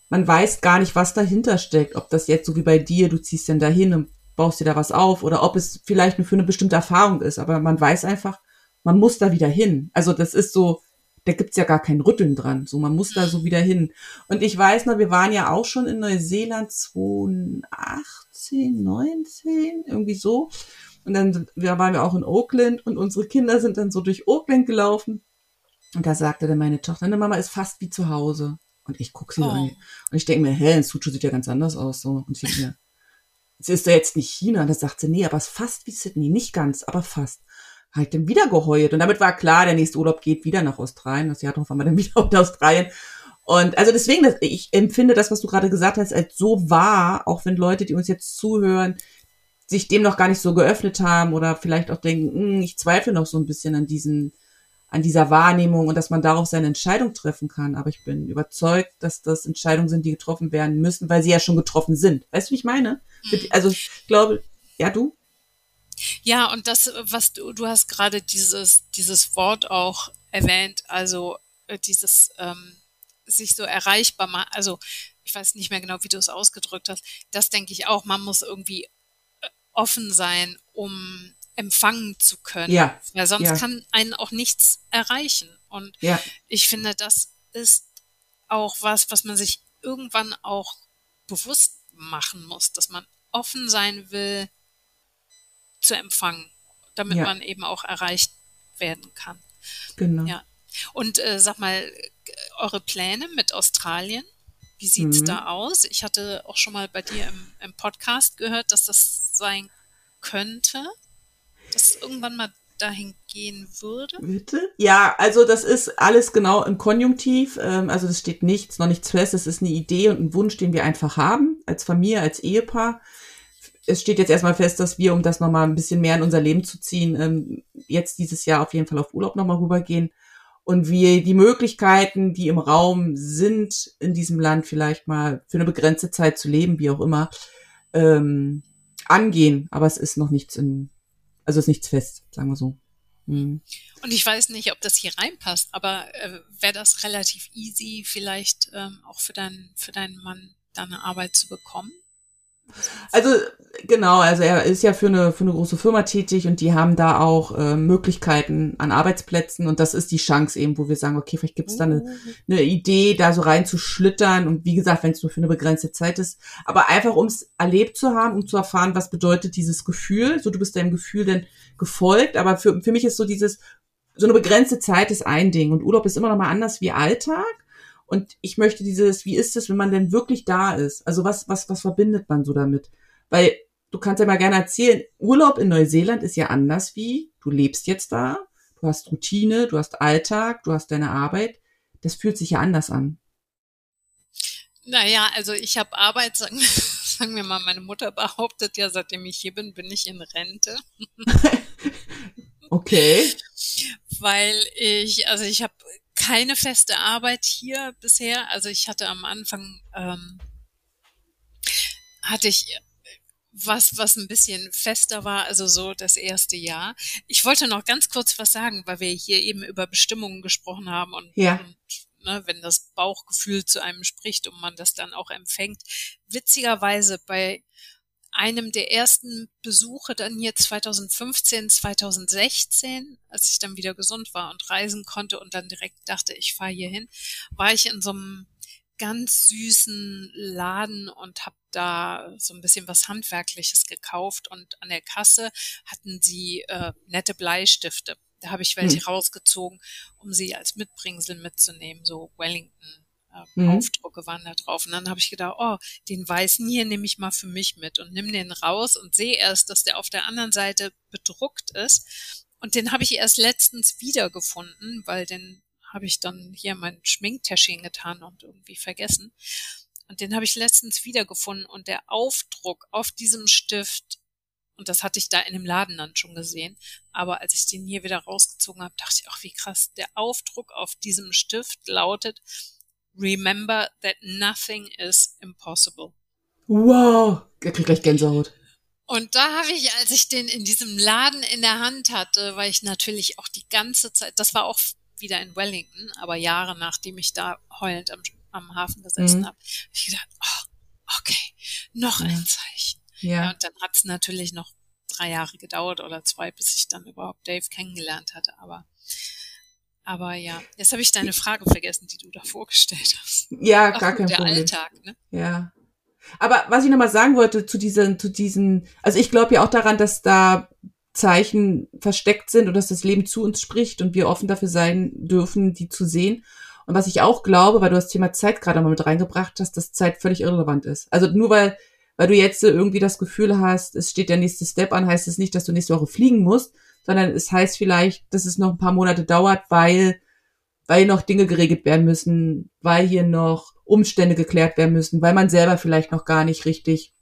man weiß gar nicht, was dahinter steckt. Ob das jetzt so wie bei dir, du ziehst dann dahin und baust dir da was auf oder ob es vielleicht nur für eine bestimmte Erfahrung ist. Aber man weiß einfach, man muss da wieder hin. Also das ist so, da gibt's ja gar kein Rütteln dran. So, man muss da so wieder hin. Und ich weiß noch, wir waren ja auch schon in Neuseeland 2018, 19, irgendwie so. Und dann waren wir auch in Auckland und unsere Kinder sind dann so durch Auckland gelaufen. Und da sagte dann meine Tochter, ne Mama ist fast wie zu Hause. Und ich gucke sie oh. an. Und ich denke mir, hä, Sucho sieht ja ganz anders aus. So. Und ich denke mir, es ist ja jetzt nicht China. Und da sagt sie, nee, aber es ist fast wie Sydney. Nicht ganz, aber fast. Halt dann wieder geheult. Und damit war klar, der nächste Urlaub geht wieder nach Australien. Das Jahr darauf waren wir dann wieder auf Australien. Und also deswegen, ich empfinde das, was du gerade gesagt hast, als so wahr, auch wenn Leute, die uns jetzt zuhören, sich dem noch gar nicht so geöffnet haben oder vielleicht auch denken, hm, ich zweifle noch so ein bisschen an diesen an dieser Wahrnehmung und dass man darauf seine Entscheidung treffen kann. Aber ich bin überzeugt, dass das Entscheidungen sind, die getroffen werden müssen, weil sie ja schon getroffen sind. Weißt du, wie ich meine? Mhm. Also ich glaube, ja, du? Ja, und das, was du, du hast gerade dieses, dieses Wort auch erwähnt, also äh, dieses ähm, sich so erreichbar machen, also ich weiß nicht mehr genau, wie du es ausgedrückt hast, das denke ich auch, man muss irgendwie äh, offen sein, um empfangen zu können. Ja. Weil sonst ja. kann einen auch nichts erreichen. Und ja. ich finde, das ist auch was, was man sich irgendwann auch bewusst machen muss, dass man offen sein will zu empfangen, damit ja. man eben auch erreicht werden kann. Genau. Ja. Und äh, sag mal, eure Pläne mit Australien, wie sieht's mhm. da aus? Ich hatte auch schon mal bei dir im, im Podcast gehört, dass das sein könnte das irgendwann mal dahin gehen würde? Bitte? Ja, also das ist alles genau im Konjunktiv. Ähm, also das steht nichts, noch nichts fest. Es ist eine Idee und ein Wunsch, den wir einfach haben, als Familie, als Ehepaar. Es steht jetzt erstmal fest, dass wir, um das nochmal ein bisschen mehr in unser Leben zu ziehen, ähm, jetzt dieses Jahr auf jeden Fall auf Urlaub nochmal rübergehen. Und wir die Möglichkeiten, die im Raum sind, in diesem Land vielleicht mal für eine begrenzte Zeit zu leben, wie auch immer, ähm, angehen. Aber es ist noch nichts in, also ist nichts fest, sagen wir so. Mhm. Und ich weiß nicht, ob das hier reinpasst, aber äh, wäre das relativ easy, vielleicht ähm, auch für, dein, für deinen Mann deine Arbeit zu bekommen? Also genau, also er ist ja für eine, für eine große Firma tätig und die haben da auch äh, Möglichkeiten an Arbeitsplätzen und das ist die Chance eben, wo wir sagen, okay, vielleicht gibt es da eine, oh. eine Idee, da so reinzuschlittern und wie gesagt, wenn es nur für eine begrenzte Zeit ist, aber einfach um es erlebt zu haben, um zu erfahren, was bedeutet dieses Gefühl, so du bist deinem Gefühl denn gefolgt, aber für, für mich ist so dieses, so eine begrenzte Zeit ist ein Ding und Urlaub ist immer noch mal anders wie Alltag und ich möchte dieses, wie ist es, wenn man denn wirklich da ist? Also was, was, was verbindet man so damit? Weil du kannst ja mal gerne erzählen, Urlaub in Neuseeland ist ja anders wie, du lebst jetzt da, du hast Routine, du hast Alltag, du hast deine Arbeit. Das fühlt sich ja anders an. Naja, also ich habe Arbeit, sagen, sagen wir mal, meine Mutter behauptet ja, seitdem ich hier bin, bin ich in Rente. okay. Weil ich, also ich habe keine feste Arbeit hier bisher. Also ich hatte am Anfang ähm, hatte ich was, was ein bisschen fester war, also so das erste Jahr. Ich wollte noch ganz kurz was sagen, weil wir hier eben über Bestimmungen gesprochen haben und, ja. und ne, wenn das Bauchgefühl zu einem spricht und man das dann auch empfängt. Witzigerweise bei einem der ersten Besuche dann hier 2015, 2016, als ich dann wieder gesund war und reisen konnte und dann direkt dachte, ich fahre hier hin, war ich in so einem ganz süßen Laden und habe da so ein bisschen was Handwerkliches gekauft und an der Kasse hatten sie äh, nette Bleistifte Da habe ich welche hm. rausgezogen, um sie als Mitbringsel mitzunehmen, so Wellington. Äh, mhm. Aufdrucke waren da drauf. Und dann habe ich gedacht, oh, den weißen hier nehme ich mal für mich mit und nimm den raus und sehe erst, dass der auf der anderen Seite bedruckt ist. Und den habe ich erst letztens wiedergefunden, weil den habe ich dann hier in mein Schminktäschchen getan und irgendwie vergessen. Und den habe ich letztens wiedergefunden und der Aufdruck auf diesem Stift, und das hatte ich da in dem Laden dann schon gesehen, aber als ich den hier wieder rausgezogen habe, dachte ich, ach wie krass, der Aufdruck auf diesem Stift lautet, Remember that nothing is impossible. Wow, ich krieg gleich Gänsehaut. Und da habe ich, als ich den in diesem Laden in der Hand hatte, weil ich natürlich auch die ganze Zeit, das war auch wieder in Wellington, aber Jahre nachdem ich da heulend am, am Hafen gesessen mhm. habe, habe ich gedacht, oh, okay, noch ja. ein Zeichen. Ja. ja und dann hat es natürlich noch drei Jahre gedauert oder zwei, bis ich dann überhaupt Dave kennengelernt hatte. Aber aber ja, jetzt habe ich deine Frage vergessen, die du da vorgestellt hast. Ja, Ach, gar kein der Problem. Alltag, ne? Ja. Aber was ich nochmal sagen wollte zu diesen, zu diesen, also ich glaube ja auch daran, dass da Zeichen versteckt sind und dass das Leben zu uns spricht und wir offen dafür sein dürfen, die zu sehen. Und was ich auch glaube, weil du das Thema Zeit gerade mal mit reingebracht hast, dass Zeit völlig irrelevant ist. Also nur weil, weil du jetzt irgendwie das Gefühl hast, es steht der nächste Step an, heißt es nicht, dass du nächste Woche fliegen musst, sondern es heißt vielleicht, dass es noch ein paar Monate dauert, weil, weil noch Dinge geregelt werden müssen, weil hier noch Umstände geklärt werden müssen, weil man selber vielleicht noch gar nicht richtig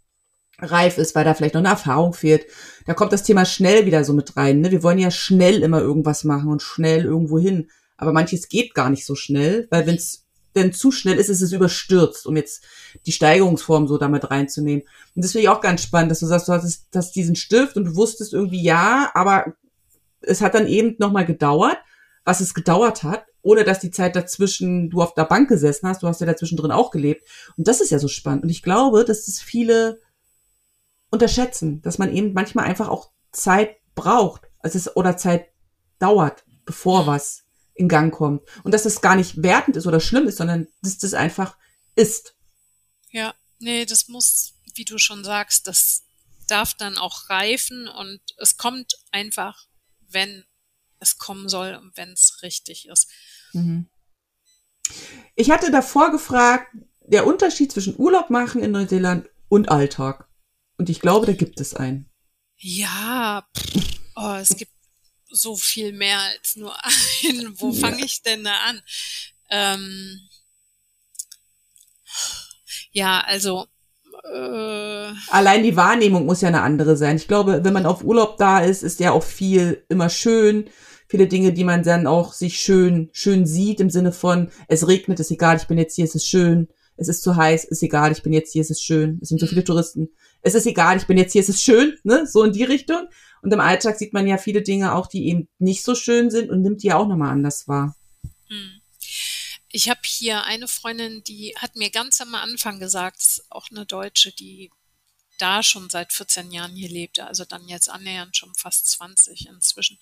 reif ist, weil da vielleicht noch eine Erfahrung fehlt. Da kommt das Thema schnell wieder so mit rein. Ne? Wir wollen ja schnell immer irgendwas machen und schnell irgendwo hin. Aber manches geht gar nicht so schnell, weil wenn es denn zu schnell ist, ist es überstürzt, um jetzt die Steigerungsform so damit reinzunehmen. Und das finde ich auch ganz spannend, dass du sagst, du hattest das diesen Stift und du wusstest irgendwie ja, aber es hat dann eben nochmal gedauert, was es gedauert hat, ohne dass die Zeit dazwischen, du auf der Bank gesessen hast, du hast ja dazwischen drin auch gelebt. Und das ist ja so spannend. Und ich glaube, dass das viele unterschätzen, dass man eben manchmal einfach auch Zeit braucht, also es, oder Zeit dauert, bevor was in Gang kommt. Und dass das gar nicht wertend ist oder schlimm ist, sondern dass das einfach ist. Ja, nee, das muss, wie du schon sagst, das darf dann auch reifen und es kommt einfach wenn es kommen soll und wenn es richtig ist. Mhm. Ich hatte davor gefragt, der Unterschied zwischen Urlaub machen in Neuseeland und Alltag. Und ich glaube, da gibt es einen. Ja, oh, es gibt so viel mehr als nur einen. Wo fange ja. ich denn da an? Ähm, ja, also äh. Allein die Wahrnehmung muss ja eine andere sein. Ich glaube, wenn man auf Urlaub da ist, ist ja auch viel immer schön. Viele Dinge, die man dann auch sich schön, schön sieht im Sinne von, es regnet, ist egal, ich bin jetzt hier, es ist schön. Es ist zu heiß, ist egal, ich bin jetzt hier, es ist schön. Es sind so viele Touristen. Es ist egal, ich bin jetzt hier, es ist schön, ne? So in die Richtung. Und im Alltag sieht man ja viele Dinge auch, die eben nicht so schön sind und nimmt die ja auch nochmal anders wahr. Ich habe hier eine Freundin, die hat mir ganz am Anfang gesagt, auch eine Deutsche, die da schon seit 14 Jahren hier lebte, also dann jetzt annähernd schon fast 20 inzwischen.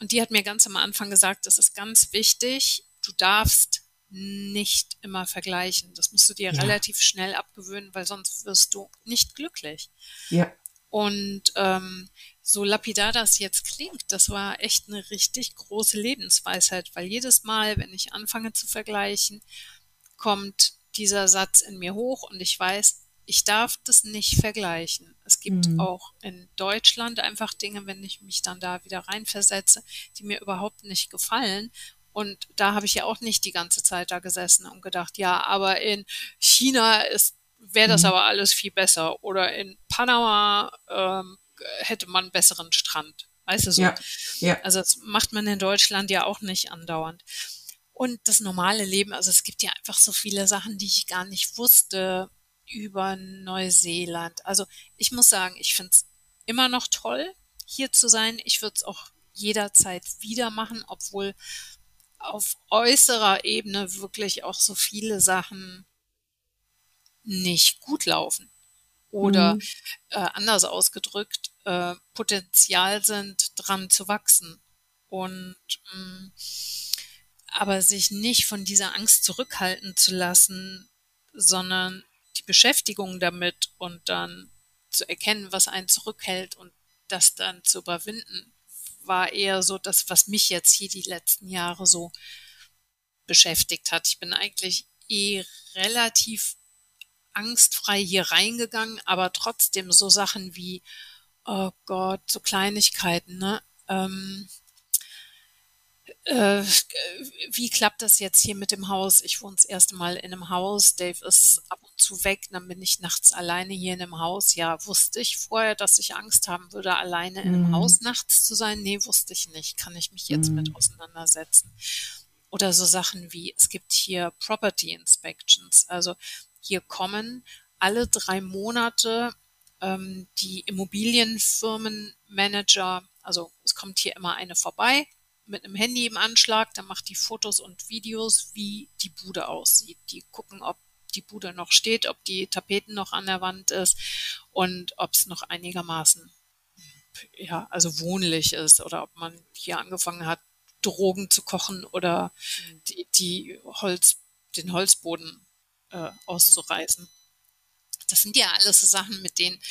Und die hat mir ganz am Anfang gesagt, das ist ganz wichtig, du darfst nicht immer vergleichen. Das musst du dir ja. relativ schnell abgewöhnen, weil sonst wirst du nicht glücklich. Ja. Und ähm, so lapidar das jetzt klingt, das war echt eine richtig große Lebensweisheit, weil jedes Mal, wenn ich anfange zu vergleichen, kommt dieser Satz in mir hoch und ich weiß, ich darf das nicht vergleichen. Es gibt mhm. auch in Deutschland einfach Dinge, wenn ich mich dann da wieder reinversetze, die mir überhaupt nicht gefallen. Und da habe ich ja auch nicht die ganze Zeit da gesessen und gedacht, ja, aber in China ist wäre das mhm. aber alles viel besser. Oder in Panama ähm, hätte man einen besseren Strand. Weißt du so? Ja, ja. Also das macht man in Deutschland ja auch nicht andauernd. Und das normale Leben, also es gibt ja einfach so viele Sachen, die ich gar nicht wusste über Neuseeland. Also ich muss sagen, ich finde es immer noch toll, hier zu sein. Ich würde es auch jederzeit wieder machen, obwohl auf äußerer Ebene wirklich auch so viele Sachen nicht gut laufen oder mhm. äh, anders ausgedrückt äh, Potenzial sind, dran zu wachsen. Und mh, mm, aber sich nicht von dieser Angst zurückhalten zu lassen, sondern die Beschäftigung damit und dann zu erkennen, was einen zurückhält und das dann zu überwinden, war eher so das, was mich jetzt hier die letzten Jahre so beschäftigt hat. Ich bin eigentlich eh relativ angstfrei hier reingegangen, aber trotzdem so Sachen wie, oh Gott, so Kleinigkeiten, ne? Ähm, äh, wie klappt das jetzt hier mit dem Haus? Ich wohne das erste Mal in einem Haus. Dave ist ab und zu weg. Dann bin ich nachts alleine hier in einem Haus. Ja, wusste ich vorher, dass ich Angst haben würde, alleine in einem mhm. Haus nachts zu sein? Nee, wusste ich nicht. Kann ich mich jetzt mhm. mit auseinandersetzen? Oder so Sachen wie, es gibt hier Property Inspections. Also hier kommen alle drei Monate ähm, die Immobilienfirmenmanager, also es kommt hier immer eine vorbei mit einem Handy im Anschlag, dann macht die Fotos und Videos, wie die Bude aussieht. Die gucken, ob die Bude noch steht, ob die Tapeten noch an der Wand ist und ob es noch einigermaßen ja, also wohnlich ist oder ob man hier angefangen hat, Drogen zu kochen oder mhm. die, die Holz, den Holzboden äh, auszureißen. Das sind ja alles so Sachen, mit denen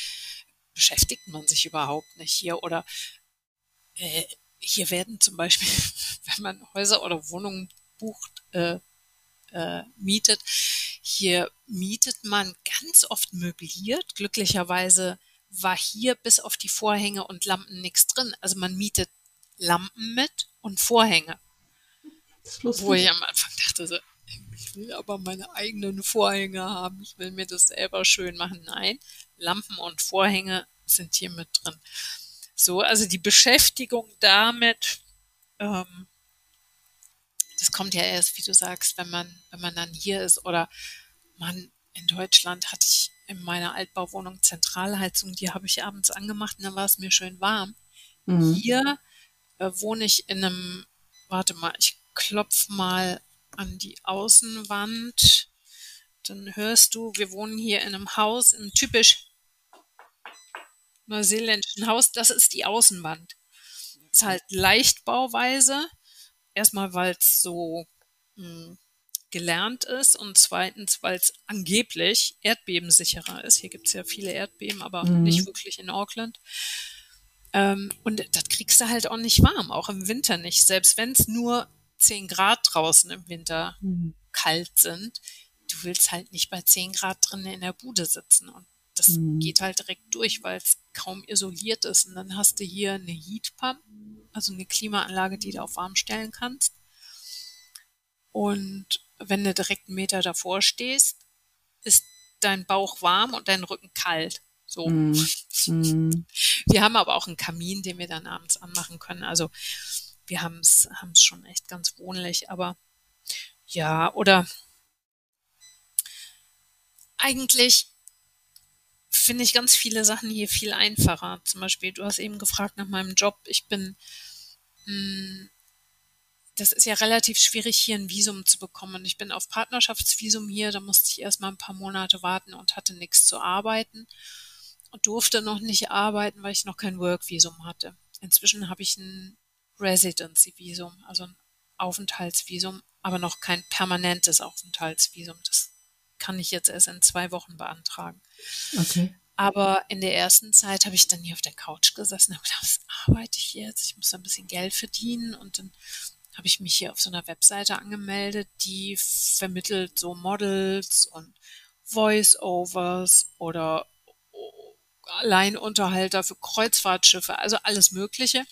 beschäftigt man sich überhaupt nicht hier. Oder äh, hier werden zum Beispiel, wenn man Häuser oder Wohnungen bucht, äh, äh, mietet, hier mietet man ganz oft möbliert. Glücklicherweise war hier bis auf die Vorhänge und Lampen nichts drin. Also man mietet Lampen mit und Vorhänge. Wo ich am Anfang dachte, so, ich will aber meine eigenen Vorhänge haben, ich will mir das selber schön machen. Nein, Lampen und Vorhänge sind hier mit drin. So, also die Beschäftigung damit, ähm, das kommt ja erst, wie du sagst, wenn man, wenn man dann hier ist oder man in Deutschland hatte ich in meiner Altbauwohnung Zentralheizung, die habe ich abends angemacht und dann war es mir schön warm. Mhm. Hier äh, wohne ich in einem, warte mal, ich klopf mal an die Außenwand. Dann hörst du, wir wohnen hier in einem Haus, im typisch neuseeländischen Haus. Das ist die Außenwand. Ist halt Leichtbauweise. Erstmal, weil es so mh, hm, gelernt ist und zweitens, weil es angeblich erdbebensicherer ist. Hier gibt es ja viele Erdbeben, aber mhm. nicht wirklich in Auckland. Ähm, und das kriegst du halt auch nicht warm, auch im Winter nicht. Selbst wenn es nur 10 Grad draußen im Winter mhm. kalt sind, du willst halt nicht bei 10 Grad drinnen in der Bude sitzen. Und das mhm. geht halt direkt durch, weil es kaum isoliert ist. Und dann hast du hier eine Heatpump, also eine Klimaanlage, die du auf warm stellen kannst. Und wenn du direkt einen Meter davor stehst, ist dein Bauch warm und dein Rücken kalt. So. Mm. Wir haben aber auch einen Kamin, den wir dann abends anmachen können. Also wir haben es schon echt ganz wohnlich, aber ja, oder eigentlich finde ich ganz viele Sachen hier viel einfacher. Zum Beispiel, du hast eben gefragt nach meinem Job. Ich bin, mh, hm, das ist ja relativ schwierig, hier ein Visum zu bekommen. Ich bin auf Partnerschaftsvisum hier, da musste ich erstmal ein paar Monate warten und hatte nichts zu arbeiten und durfte noch nicht arbeiten, weil ich noch kein Work-Visum hatte. Inzwischen habe ich ein Residency-Visum, also ein Aufenthaltsvisum, aber noch kein permanentes Aufenthaltsvisum. Das kann ich jetzt erst in zwei Wochen beantragen. Okay. Aber in der ersten Zeit habe ich dann hier auf der Couch gesessen und habe gedacht, was arbeite ich jetzt? Ich muss ein bisschen Geld verdienen und dann habe ich mich hier auf so einer Webseite angemeldet, die vermittelt so Models und Voice-Overs oder Alleinunterhalter für Kreuzfahrtschiffe, also alles Mögliche.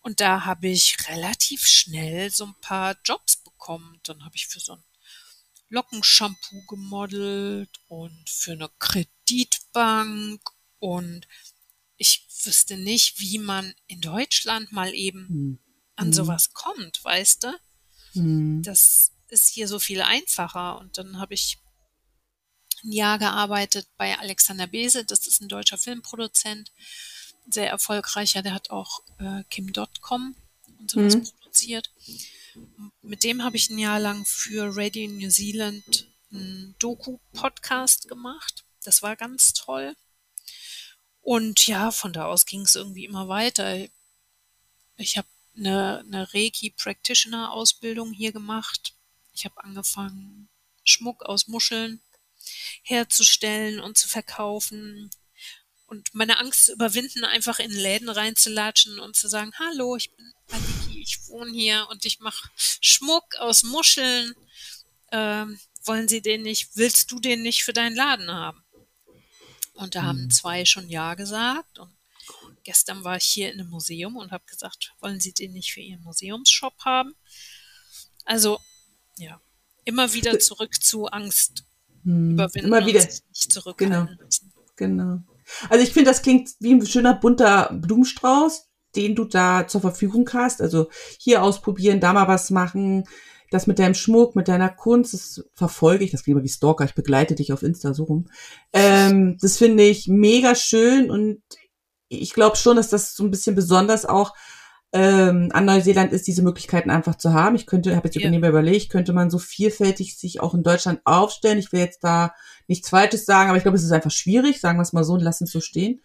Und da habe ich relativ schnell so ein paar Jobs bekommen. Dann habe ich für so ein Lockenshampoo gemodelt und für eine Kreditbank und ich wüsste nicht, wie man in Deutschland mal eben hm. an hm. sowas kommt, weißt du? Hm. Das ist hier so viel einfacher. Und dann habe ich ein Jahr gearbeitet bei Alexander Bese, das ist ein deutscher Filmproduzent sehr erfolgreicher, der hat auch äh, Kim.com und sowas mhm. produziert. Mit dem habe ich ein Jahr lang für Radio New Zealand einen Doku-Podcast gemacht. Das war ganz toll. Und ja, von da aus ging es irgendwie immer weiter. Ich habe eine, eine Reiki-Practitioner-Ausbildung hier gemacht. Ich habe angefangen, Schmuck aus Muscheln herzustellen und zu verkaufen und meine Angst zu überwinden, einfach in Läden reinzulatschen und zu sagen, hallo, ich bin Aniki, ich wohne hier und ich mache Schmuck aus Muscheln. Ähm, wollen Sie den nicht, willst du den nicht für deinen Laden haben? Und da haben mhm. zwei schon Ja gesagt. Und gestern war ich hier in einem Museum und habe gesagt, wollen Sie den nicht für Ihren Museumsshop haben? Also, ja, immer wieder zurück zu Angst hm, überwinden immer wieder. nicht zurückhalten genau. müssen. Genau. Also ich finde, das klingt wie ein schöner bunter Blumenstrauß, den du da zur Verfügung hast. Also hier ausprobieren, da mal was machen, das mit deinem Schmuck, mit deiner Kunst, das verfolge ich, das klingt immer wie Stalker, ich begleite dich auf Insta so rum. Ähm, das finde ich mega schön und ich glaube schon, dass das so ein bisschen besonders auch ähm, an Neuseeland ist, diese Möglichkeiten einfach zu haben. Ich könnte, habe jetzt ja. überlegt, könnte man so vielfältig sich auch in Deutschland aufstellen. Ich will jetzt da nichts Falsches sagen, aber ich glaube, es ist einfach schwierig, sagen wir es mal so und lassen es so stehen.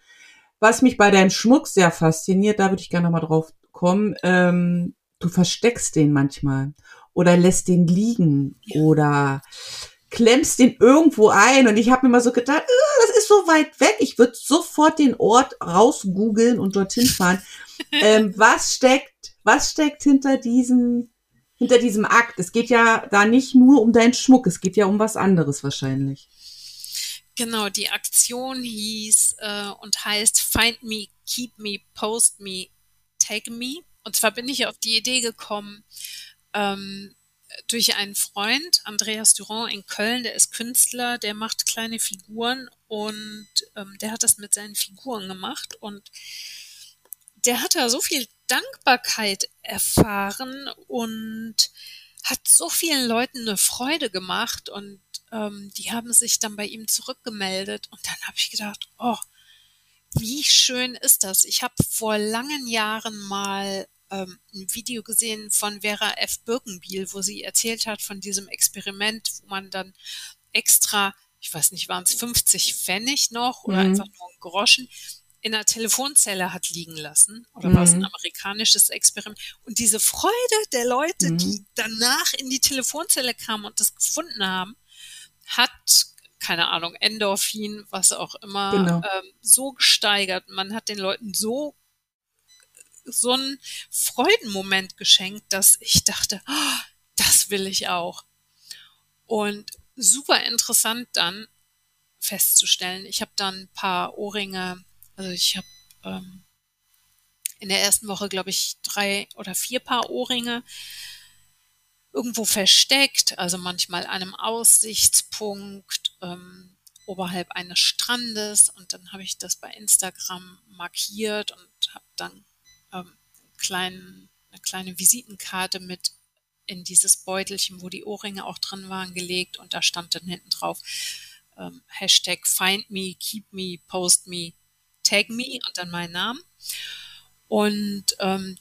Was mich bei deinem Schmuck sehr fasziniert, da würde ich gerne nochmal drauf kommen, ähm, du versteckst den manchmal oder lässt den liegen ja. oder klemmst den irgendwo ein und ich habe mir mal so gedacht, das ist so weit weg, ich würde sofort den Ort rausgoogeln und dorthin fahren. Ähm, was steckt, was steckt hinter diesem, hinter diesem Akt? Es geht ja da nicht nur um deinen Schmuck, es geht ja um was anderes wahrscheinlich. Genau, die Aktion hieß äh, und heißt Find Me, Keep Me, Post Me, Take Me. Und zwar bin ich auf die Idee gekommen, ähm, durch einen Freund, Andreas Durand in Köln, der ist Künstler, der macht kleine Figuren und ähm, der hat das mit seinen Figuren gemacht und der hat da so viel Dankbarkeit erfahren und hat so vielen Leuten eine Freude gemacht und ähm, die haben sich dann bei ihm zurückgemeldet und dann habe ich gedacht, oh, wie schön ist das? Ich habe vor langen Jahren mal ähm, ein Video gesehen von Vera F. Birkenbiel, wo sie erzählt hat von diesem Experiment, wo man dann extra, ich weiß nicht, waren es 50 Pfennig noch oder mhm. einfach nur ein Groschen, in einer Telefonzelle hat liegen lassen oder mhm. war es ein amerikanisches Experiment und diese Freude der Leute, mhm. die danach in die Telefonzelle kamen und das gefunden haben, hat keine Ahnung Endorphin, was auch immer genau. ähm, so gesteigert. Man hat den Leuten so so einen Freudenmoment geschenkt, dass ich dachte, oh, das will ich auch. Und super interessant dann festzustellen. Ich habe dann ein paar Ohrringe, also ich habe ähm, in der ersten Woche, glaube ich, drei oder vier Paar Ohrringe irgendwo versteckt, also manchmal einem Aussichtspunkt ähm, oberhalb eines Strandes. Und dann habe ich das bei Instagram markiert und habe dann ähm, kleinen, eine kleine Visitenkarte mit in dieses Beutelchen, wo die Ohrringe auch drin waren, gelegt. Und da stand dann hinten drauf ähm, Hashtag Find Me, Keep Me, Post Me, Tag Me und dann mein Namen. Und ähm,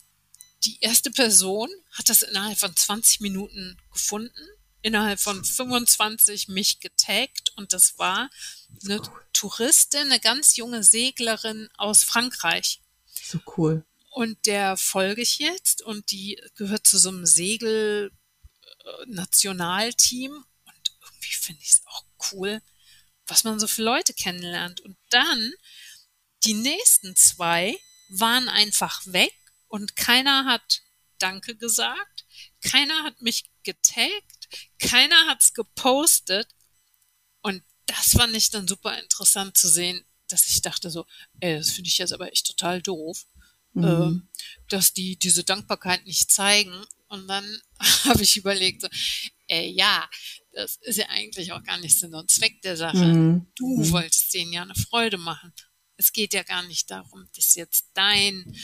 die erste Person hat das innerhalb von 20 Minuten gefunden, innerhalb von 25 mich getaggt und das war eine Touristin, eine ganz junge Seglerin aus Frankreich. So cool. Und der folge ich jetzt und die gehört zu so einem Segel-Nationalteam. Und irgendwie finde ich es auch cool, was man so für Leute kennenlernt. Und dann, die nächsten zwei waren einfach weg und keiner hat Danke gesagt, keiner hat mich getaggt, keiner hat's gepostet. Und das fand ich dann super interessant zu sehen, dass ich dachte so, ey, das finde ich jetzt aber echt total doof mhm. äh, dass die diese Dankbarkeit nicht zeigen. Und dann habe ich überlegt, so, äh, ja, das ist ja eigentlich auch gar nicht Sinn und Zweck der Sache. Mhm. Du mhm. wolltest denen ja eine Freude machen. Es geht ja gar nicht darum, dass jetzt dein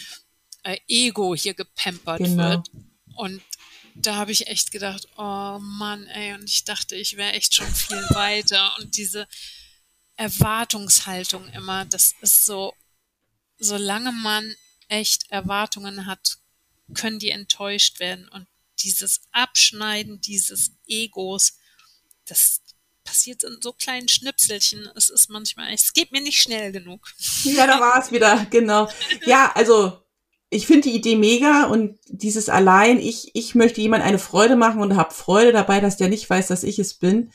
äh, Ego hier gepampert genau. wird. Und da habe ich echt gedacht, oh Mann, ey, und ich dachte, ich wäre echt schon viel weiter. Und diese Erwartungshaltung immer, das ist so, solange man echt Erwartungen hat, können die enttäuscht werden. Und dieses Abschneiden dieses Egos, das passiert in so kleinen Schnipselchen. Es ist manchmal, es geht mir nicht schnell genug. Ja, da war es wieder, genau. Ja, also ich finde die Idee mega und dieses allein, ich, ich möchte jemand eine Freude machen und habe Freude dabei, dass der nicht weiß, dass ich es bin.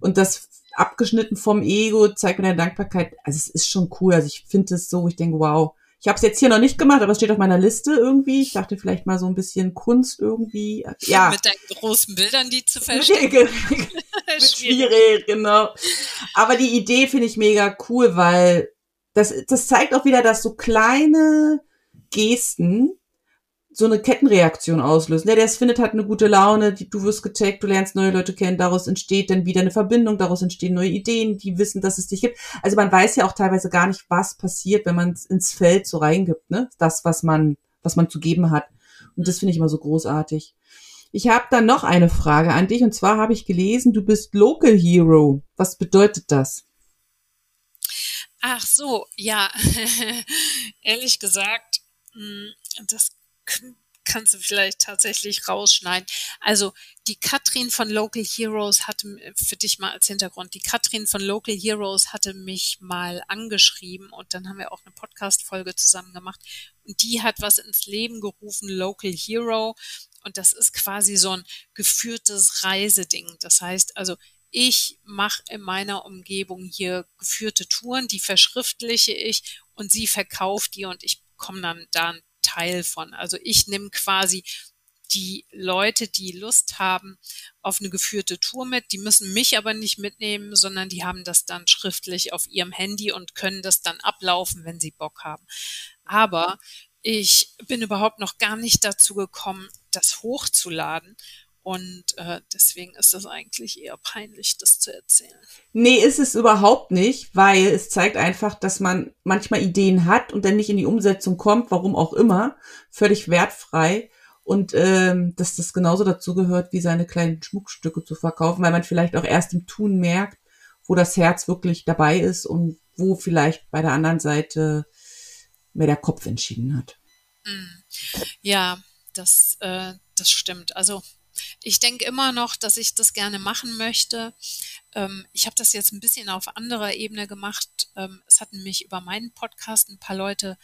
Und das abgeschnitten vom Ego, zeig mir deine Dankbarkeit. Also es ist schon cool. Also ich finde es so, ich denke, wow. Ich habe es jetzt hier noch nicht gemacht, aber es steht auf meiner Liste irgendwie. Ich dachte vielleicht mal so ein bisschen Kunst irgendwie. Ja. Mit deinen großen Bildern, die zu verstehen. Schwierig, genau. Aber die Idee finde ich mega cool, weil das, das zeigt auch wieder, dass so kleine Gesten so eine Kettenreaktion auslösen. Der, der es findet, hat eine gute Laune, die, du wirst gecheckt, du lernst neue Leute kennen, daraus entsteht dann wieder eine Verbindung, daraus entstehen neue Ideen, die wissen, dass es dich gibt. Also man weiß ja auch teilweise gar nicht, was passiert, wenn man es ins Feld so reingibt, ne? Das, was man, was man zu geben hat. Und das finde ich immer so großartig. Ich habe dann noch eine Frage an dich, und zwar habe ich gelesen, du bist Local Hero. Was bedeutet das? Ach so, ja. Ehrlich gesagt, hm, das kannst du vielleicht tatsächlich rausschneiden. Also die Katrin von Local Heroes hatte für dich mal als Hintergrund, die Katrin von Local Heroes hatte mich mal angeschrieben und dann haben wir auch eine Podcast-Folge zusammen gemacht. Und die hat was ins Leben gerufen, Local Hero. Und das ist quasi so ein geführtes Reiseding. Das heißt also, ich mache in meiner Umgebung hier geführte Touren, die verschriftliche ich und sie verkauft die und ich komme dann da ein Teil von. Also ich nehme quasi die Leute, die Lust haben auf eine geführte Tour mit, die müssen mich aber nicht mitnehmen, sondern die haben das dann schriftlich auf ihrem Handy und können das dann ablaufen, wenn sie Bock haben. Aber ich bin überhaupt noch gar nicht dazu gekommen, das hochzuladen. Und äh, deswegen ist das eigentlich eher peinlich, das zu erzählen. Nee, ist es überhaupt nicht, weil es zeigt einfach, dass man manchmal Ideen hat und dann nicht in die Umsetzung kommt, warum auch immer, völlig wertfrei. Und ähm, dass das genauso dazu gehört, wie seine kleinen Schmuckstücke zu verkaufen, weil man vielleicht auch erst im Tun merkt, wo das Herz wirklich dabei ist und wo vielleicht bei der anderen Seite mehr der Kopf entschieden hat. Mm. Ja, das, äh, das stimmt. Also ich denke immer noch, dass ich das gerne machen möchte. Ähm, ich habe das jetzt ein bisschen auf anderer Ebene gemacht. Ähm, es hatten mich über meinen Podcast ein paar Leute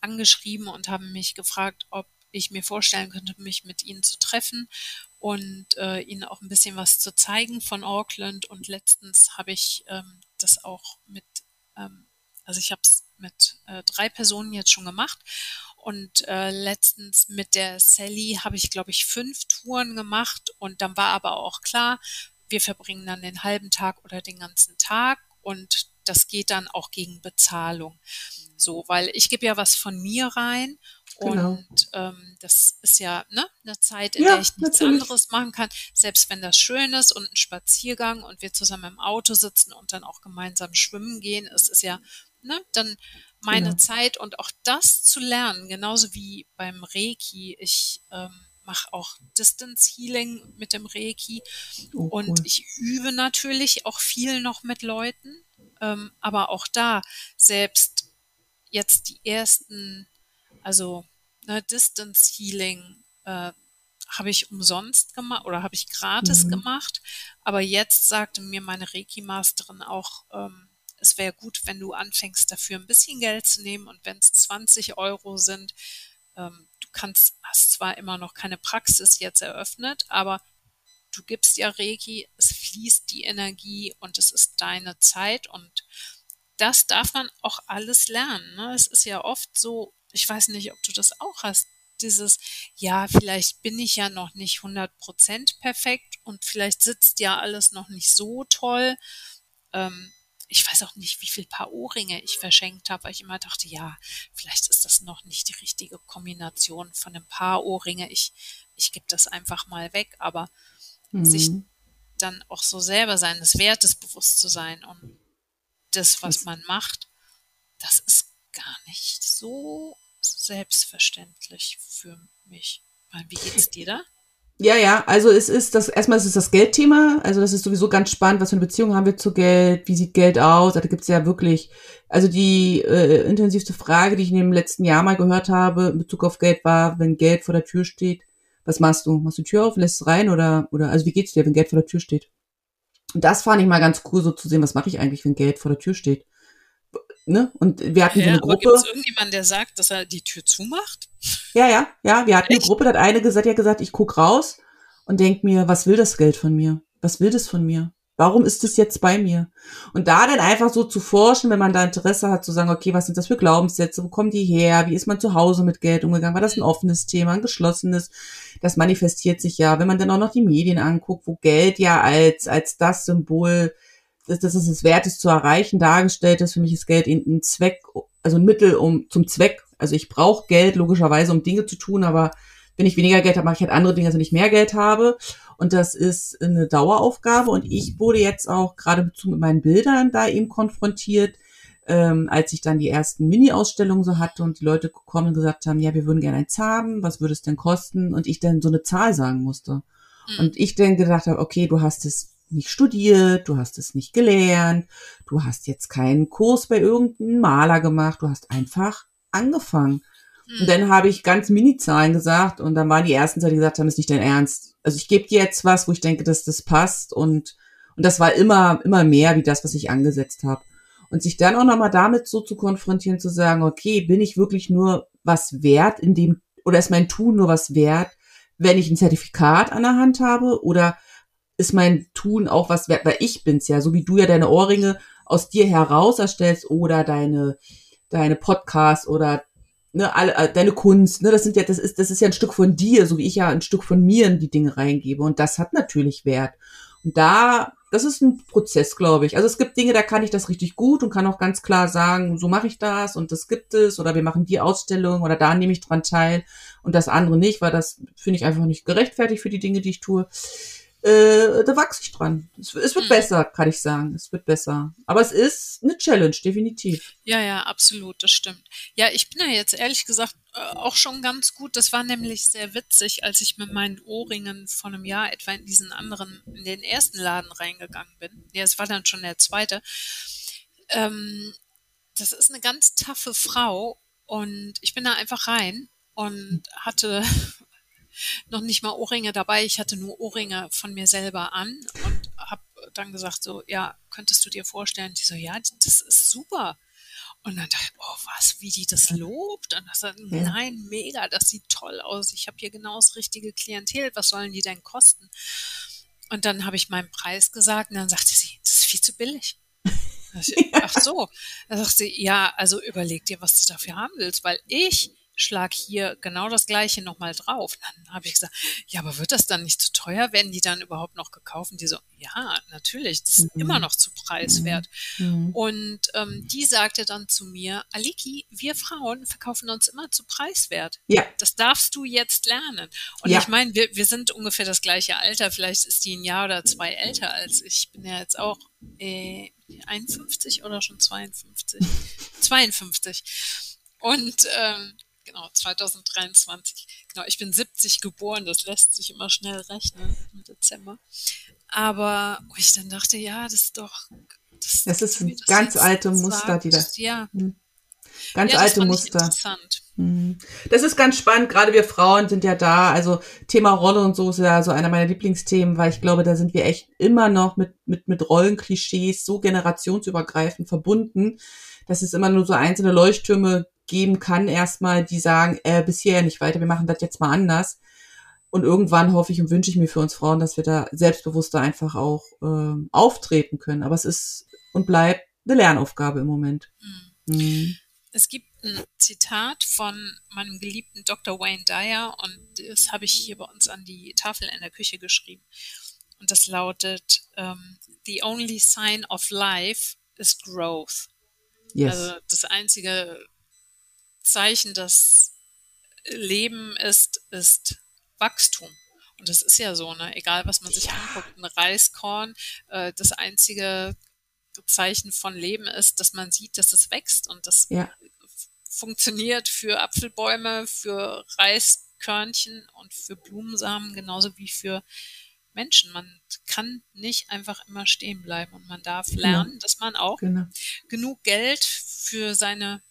angeschrieben und haben mich gefragt, ob ich mir vorstellen könnte, mich mit ihnen zu treffen und äh, ihnen auch ein bisschen was zu zeigen von Auckland. Und letztens habe ich ähm, das auch mit, ähm, also ich habe es mit äh, drei Personen jetzt schon gemacht und äh, letztens mit der Sally habe ich, glaube ich, fünf Touren gemacht. Und dann war aber auch klar, wir verbringen dann den halben Tag oder den ganzen Tag. Und das geht dann auch gegen Bezahlung. So, weil ich gebe ja was von mir rein. Genau. Und ähm, das ist ja ne, eine Zeit, in ja, der ich nichts natürlich. anderes machen kann. Selbst wenn das schön ist und ein Spaziergang und wir zusammen im Auto sitzen und dann auch gemeinsam schwimmen gehen, ist es ja, ne, dann meine genau. Zeit und auch das zu lernen, genauso wie beim Reiki. Ich ähm, mache auch Distance Healing mit dem Reiki oh, und cool. ich übe natürlich auch viel noch mit Leuten, ähm, aber auch da selbst jetzt die ersten, also ne, Distance Healing äh, habe ich umsonst gemacht oder habe ich gratis mhm. gemacht, aber jetzt sagte mir meine Reiki-Masterin auch, ähm, es wäre gut, wenn du anfängst, dafür ein bisschen Geld zu nehmen und wenn es 20 Euro sind, ähm, du kannst, hast zwar immer noch keine Praxis jetzt eröffnet, aber du gibst ja Reiki, es fließt die Energie und es ist deine Zeit und das darf man auch alles lernen. Ne? Es ist ja oft so, ich weiß nicht, ob du das auch hast, dieses, ja, vielleicht bin ich ja noch nicht 100% perfekt und vielleicht sitzt ja alles noch nicht so toll. Ähm, ich weiß auch nicht, wie viel Paar Ohrringe ich verschenkt habe, weil ich immer dachte, ja, vielleicht ist das noch nicht die richtige Kombination von einem Paar Ohrringe. Ich, ich gebe das einfach mal weg, aber mhm. sich dann auch so selber seines Wertes bewusst zu sein und das, was man macht, das ist gar nicht so selbstverständlich für mich. Wie geht's dir da? Ja, ja, also es ist das, erstmal ist es das Geldthema, also das ist sowieso ganz spannend, was für eine Beziehung haben wir zu Geld, wie sieht Geld aus, also da gibt's ja wirklich, also die äh, intensivste Frage, die ich in dem letzten Jahr mal gehört habe in Bezug auf Geld war, wenn Geld vor der Tür steht, was machst du? Machst du die Tür auf, lässt es rein oder, oder, also wie geht's dir, wenn Geld vor der Tür steht? Und das fand ich mal ganz cool, so zu sehen, was mache ich eigentlich, wenn Geld vor der Tür steht ne? Und wir hatten ja, so eine Gruppe. Gibt es irgendjemand, der sagt, dass er die Tür zumacht? Ja, ja, ja. Wir hatten Echt? eine Gruppe, da hat eine gesagt, ja gesagt, ich guck raus und denk mir, was will das Geld von mir? Was will das von mir? Warum ist es jetzt bei mir? Und da dann einfach so zu forschen, wenn man da Interesse hat, zu sagen, okay, was sind das für Glaubenssätze? Wo kommen die her? Wie ist man zu Hause mit Geld umgegangen? War das ein offenes Thema, ein geschlossenes? Das manifestiert sich ja, wenn man dann auch noch die Medien anguckt, wo Geld ja als, als das Symbol, dass, dass es es wert ist zu erreichen, dargestellt ist. Für mich ist Geld ein Zweck, also ein Mittel um, zum Zweck. Also ich brauche Geld logischerweise, um Dinge zu tun, aber wenn ich weniger Geld habe, mache ich halt andere Dinge, also wenn ich mehr Geld habe. Und das ist eine Daueraufgabe. Und ich wurde jetzt auch gerade mit meinen Bildern da eben konfrontiert, ähm, als ich dann die ersten Mini-Ausstellungen so hatte und die Leute gekommen und gesagt haben, ja, wir würden gerne eins haben, was würde es denn kosten? Und ich dann so eine Zahl sagen musste. Mhm. Und ich dann gedacht habe, okay, du hast es nicht studiert, du hast es nicht gelernt, du hast jetzt keinen Kurs bei irgendeinem Maler gemacht, du hast einfach angefangen. Und mhm. dann habe ich ganz Mini-Zahlen gesagt und dann waren die ersten, die gesagt haben, ist nicht dein Ernst. Also ich gebe dir jetzt was, wo ich denke, dass das passt und, und das war immer, immer mehr wie das, was ich angesetzt habe. Und sich dann auch nochmal damit so zu konfrontieren, zu sagen, okay, bin ich wirklich nur was wert in dem, oder ist mein Tun nur was wert, wenn ich ein Zertifikat an der Hand habe? Oder ist mein Tun auch was wert, weil ich bin's ja, so wie du ja deine Ohrringe aus dir heraus erstellst oder deine, deine Podcasts oder ne, alle, äh, deine Kunst, ne, das sind ja, das ist, das ist ja ein Stück von dir, so wie ich ja ein Stück von mir in die Dinge reingebe. Und das hat natürlich Wert. Und da, das ist ein Prozess, glaube ich. Also es gibt Dinge, da kann ich das richtig gut und kann auch ganz klar sagen, so mache ich das und das gibt es oder wir machen die Ausstellung oder da nehme ich dran teil und das andere nicht, weil das finde ich einfach nicht gerechtfertigt für die Dinge, die ich tue äh, da wachse ich dran. Es, es wird mhm. besser, kann ich sagen. Es wird besser. Aber es ist eine Challenge, definitiv. Ja, ja, absolut, das stimmt. Ja, ich bin ja jetzt ehrlich gesagt äh, auch schon ganz gut. Das war nämlich sehr witzig, als ich mit meinen Ohrringen vor einem Jahr etwa in diesen anderen, in den ersten Laden reingegangen bin. Ja, es war dann schon der zweite. Ähm, das ist eine ganz taffe Frau und ich bin da einfach rein und hatte noch nicht mal Ohrringe dabei. Ich hatte nur Ohrringe von mir selber an und habe dann gesagt so, ja, könntest du dir vorstellen? Die so, ja, das ist super. Und dann dachte ich, oh, was, wie die das lobt. Und dann ja. nein, mega, das sieht toll aus. Ich habe hier genau das richtige Klientel. Was sollen die denn kosten? Und dann habe ich meinen Preis gesagt und dann sagte sie, das ist viel zu billig. Ach so. Dann sagte sie, ja, also überleg dir, was du dafür haben willst, weil ich schlag hier genau das gleiche nochmal drauf. Dann habe ich gesagt, ja, aber wird das dann nicht zu teuer? Werden die dann überhaupt noch gekauft? Und die so, ja, natürlich, das ist mhm. immer noch zu preiswert. Mhm. Und ähm, die sagte dann zu mir, Aliki, wir Frauen verkaufen uns immer zu preiswert. Ja. Das darfst du jetzt lernen. Und ja. ich meine, wir, wir sind ungefähr das gleiche Alter. Vielleicht ist die ein Jahr oder zwei älter als ich. Ich bin ja jetzt auch äh, 51 oder schon 52? 52. Und ähm, genau, 2023. Genau, ich bin 70 geboren, das lässt sich immer schnell rechnen im Dezember. Aber wo ich dann dachte, ja, das ist doch. Das, das ist ein ganz alte Muster, sagt, die da. Ja. Hm. Ganz ja, alte Muster. Interessant. Hm. Das ist ganz spannend. Gerade wir Frauen sind ja da. Also Thema Rolle und so ist ja so einer meiner Lieblingsthemen, weil ich glaube, da sind wir echt immer noch mit, mit, mit Rollenklischees so generationsübergreifend verbunden, dass es immer nur so einzelne Leuchttürme geben kann, erstmal, die sagen, äh, bis hierher nicht weiter, wir machen das jetzt mal anders. Und irgendwann hoffe ich und wünsche ich mir für uns Frauen, dass wir da selbstbewusster einfach auch äh, auftreten können. Aber es ist und bleibt eine Lernaufgabe im Moment. Mhm. Mhm. Es gibt ein Zitat von meinem geliebten Dr. Wayne Dyer und das habe ich hier bei uns an die Tafel in der Küche geschrieben. Und das lautet, um, ähm, The only sign of life is growth. Yes. Also das einzige Zeichen, dass Leben ist, ist Wachstum. Und das ist ja so, ne? Egal, was man sich ja. anguckt, ein Reiskorn, äh, das einzige Zeichen von Leben ist, dass man sieht, dass es wächst und das ja. funktioniert für Apfelbäume, für Reiskörnchen und für Blumensamen genauso wie für Menschen. Man kann nicht einfach immer stehen bleiben und man darf genau. lernen, genau. dass man auch genau. genug Geld für seine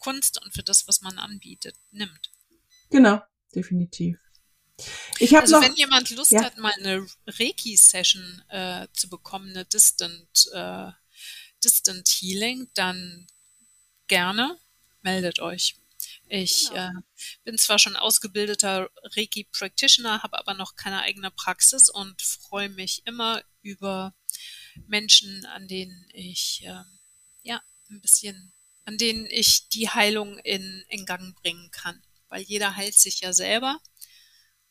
Kunst und für das, was man anbietet, nimmt. Genau, definitiv. Ich also noch, wenn jemand Lust ja. hat, mal eine Reiki-Session äh, zu bekommen, eine Distant, äh, Distant Healing, dann gerne meldet euch. Ich genau. äh, bin zwar schon ausgebildeter Reiki-Practitioner, habe aber noch keine eigene Praxis und freue mich immer über Menschen, an denen ich äh, ja ein bisschen, an denen ich die Heilung in, in Gang bringen kann. Weil jeder heilt sich ja selber.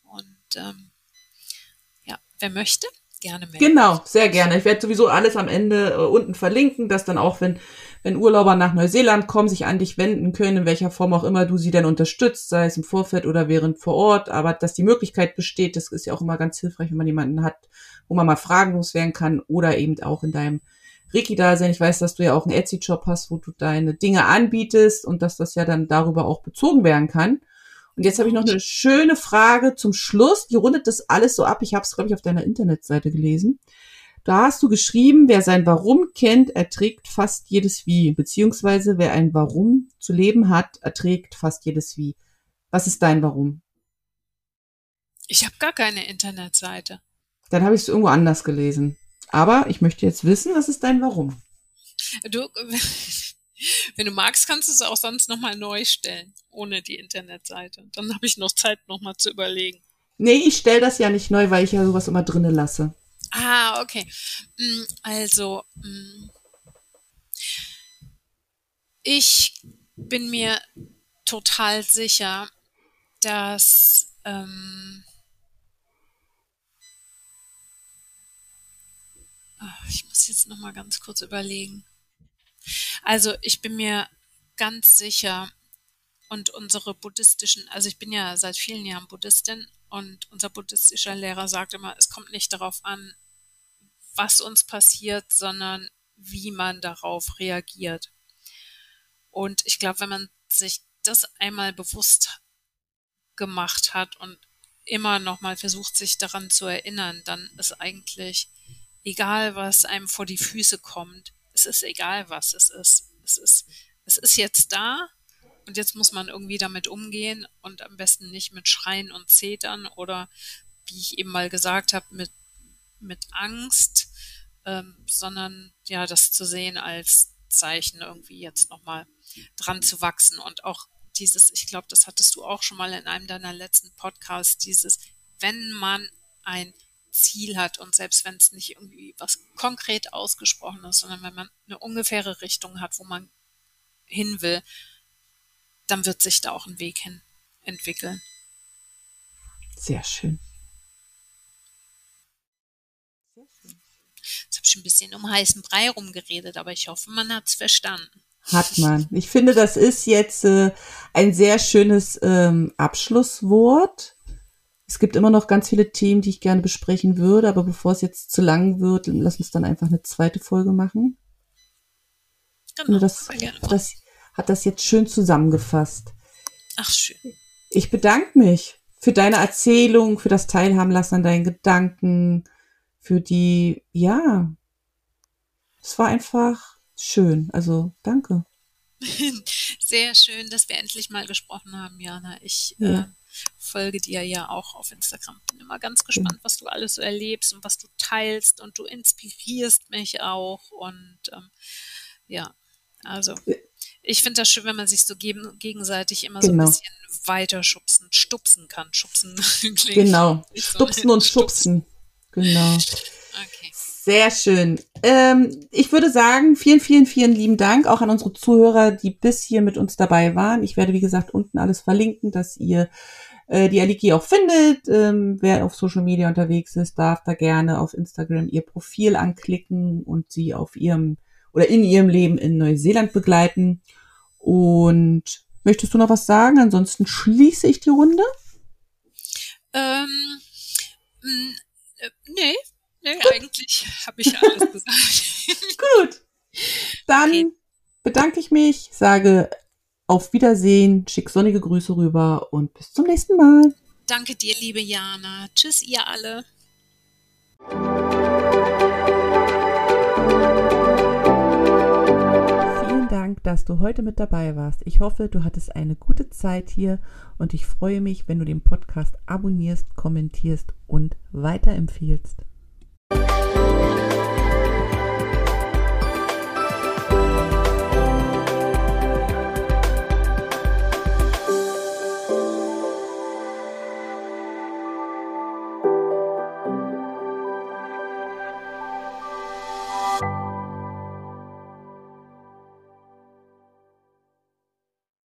Und ähm, ja, wer möchte, gerne melden. Genau, sehr gerne. Ich werde sowieso alles am Ende äh, unten verlinken, dass dann auch, wenn, wenn Urlauber nach Neuseeland kommen, sich an dich wenden können, in welcher Form auch immer du sie dann unterstützt, sei es im Vorfeld oder während vor Ort, aber dass die Möglichkeit besteht, das ist ja auch immer ganz hilfreich, wenn man jemanden hat, wo man mal fragenlos werden kann oder eben auch in deinem Reiki-Dasein. Ich weiß, dass du ja auch einen Etsy-Shop hast, wo du deine Dinge anbietest und dass das ja dann darüber auch bezogen werden kann. Und jetzt habe ich noch eine schöne Frage zum Schluss. Die rundet das alles so ab. Ich habe es, glaube ich, auf deiner Internetseite gelesen. Da hast du geschrieben, wer sein Warum kennt, erträgt fast jedes Wie. Beziehungsweise wer ein Warum zu leben hat, erträgt fast jedes Wie. Was ist dein Warum? Ich habe gar keine Internetseite. Dann habe ich es irgendwo anders gelesen. Aber ich möchte jetzt wissen, was ist dein Warum? Du, wenn du magst, kannst du es auch sonst nochmal neu stellen, ohne die Internetseite. Dann habe ich noch Zeit, nochmal zu überlegen. Nee, ich stelle das ja nicht neu, weil ich ja sowas immer drinnen lasse. Ah, okay. Mm, also, mm, ich bin mir total sicher, dass ähm, ich muss jetzt noch mal ganz kurz überlegen. Also ich bin mir ganz sicher und unsere buddhistischen, also ich bin ja seit vielen Jahren Buddhistin und unser buddhistischer Lehrer sagt immer, es kommt nicht darauf an, was uns passiert, sondern wie man darauf reagiert. Und ich glaube, wenn man sich das einmal bewusst gemacht hat und immer noch mal versucht, sich daran zu erinnern, dann ist eigentlich egal, was einem vor die Füße kommt, es ist egal, was es ist. Es ist, es ist jetzt da und jetzt muss man irgendwie damit umgehen und am besten nicht mit Schreien und Zetern oder, wie ich eben mal gesagt habe, mit, mit Angst, ähm, sondern ja, das zu sehen als Zeichen irgendwie jetzt nochmal dran zu wachsen und auch dieses, ich glaube, das hattest du auch schon mal in einem deiner letzten Podcasts, dieses, wenn man ein Ziel hat und selbst wenn es nicht irgendwie was konkret ausgesprochen ist, sondern wenn man eine ungefähre Richtung hat, wo man hin will, dann wird sich da auch ein Weg hin entwickeln. Sehr schön. Jetzt habe ich ein bisschen um heißen Brei rumgeredet, aber ich hoffe, man hat es verstanden. Hat man. Ich finde, das ist jetzt äh, ein sehr schönes ähm, Abschlusswort. Es gibt immer noch ganz viele Themen, die ich gerne besprechen würde, aber bevor es jetzt zu lang wird, lass uns dann einfach eine zweite Folge machen. Genau, das, das hat das jetzt schön zusammengefasst. Ach, schön. Ich bedanke mich für deine Erzählung, für das Teilhaben lassen an deinen Gedanken, für die, ja, es war einfach schön. Also danke. Sehr schön, dass wir endlich mal gesprochen haben, Jana. Ich ja. äh, folge dir ja auch auf Instagram. Bin immer ganz gespannt, ja. was du alles so erlebst und was du teilst und du inspirierst mich auch und ähm, ja, also ich finde das schön, wenn man sich so geben, gegenseitig immer genau. so ein genau. bisschen weiter schubsen, stupsen kann. Schubsen Genau, stupsen und schubsen. Genau. Okay. Sehr schön. Ähm, ich würde sagen, vielen, vielen, vielen lieben Dank auch an unsere Zuhörer, die bis hier mit uns dabei waren. Ich werde, wie gesagt, unten alles verlinken, dass ihr äh, die Aliki auch findet. Ähm, wer auf Social Media unterwegs ist, darf da gerne auf Instagram ihr Profil anklicken und sie auf ihrem oder in ihrem Leben in Neuseeland begleiten. Und möchtest du noch was sagen? Ansonsten schließe ich die Runde. Ähm, äh, nee, Nee, Gut. eigentlich habe ich alles gesagt. Gut. Dann bedanke ich mich, sage auf Wiedersehen, schick sonnige Grüße rüber und bis zum nächsten Mal. Danke dir, liebe Jana. Tschüss, ihr alle. Vielen Dank, dass du heute mit dabei warst. Ich hoffe, du hattest eine gute Zeit hier und ich freue mich, wenn du den Podcast abonnierst, kommentierst und weiterempfiehlst.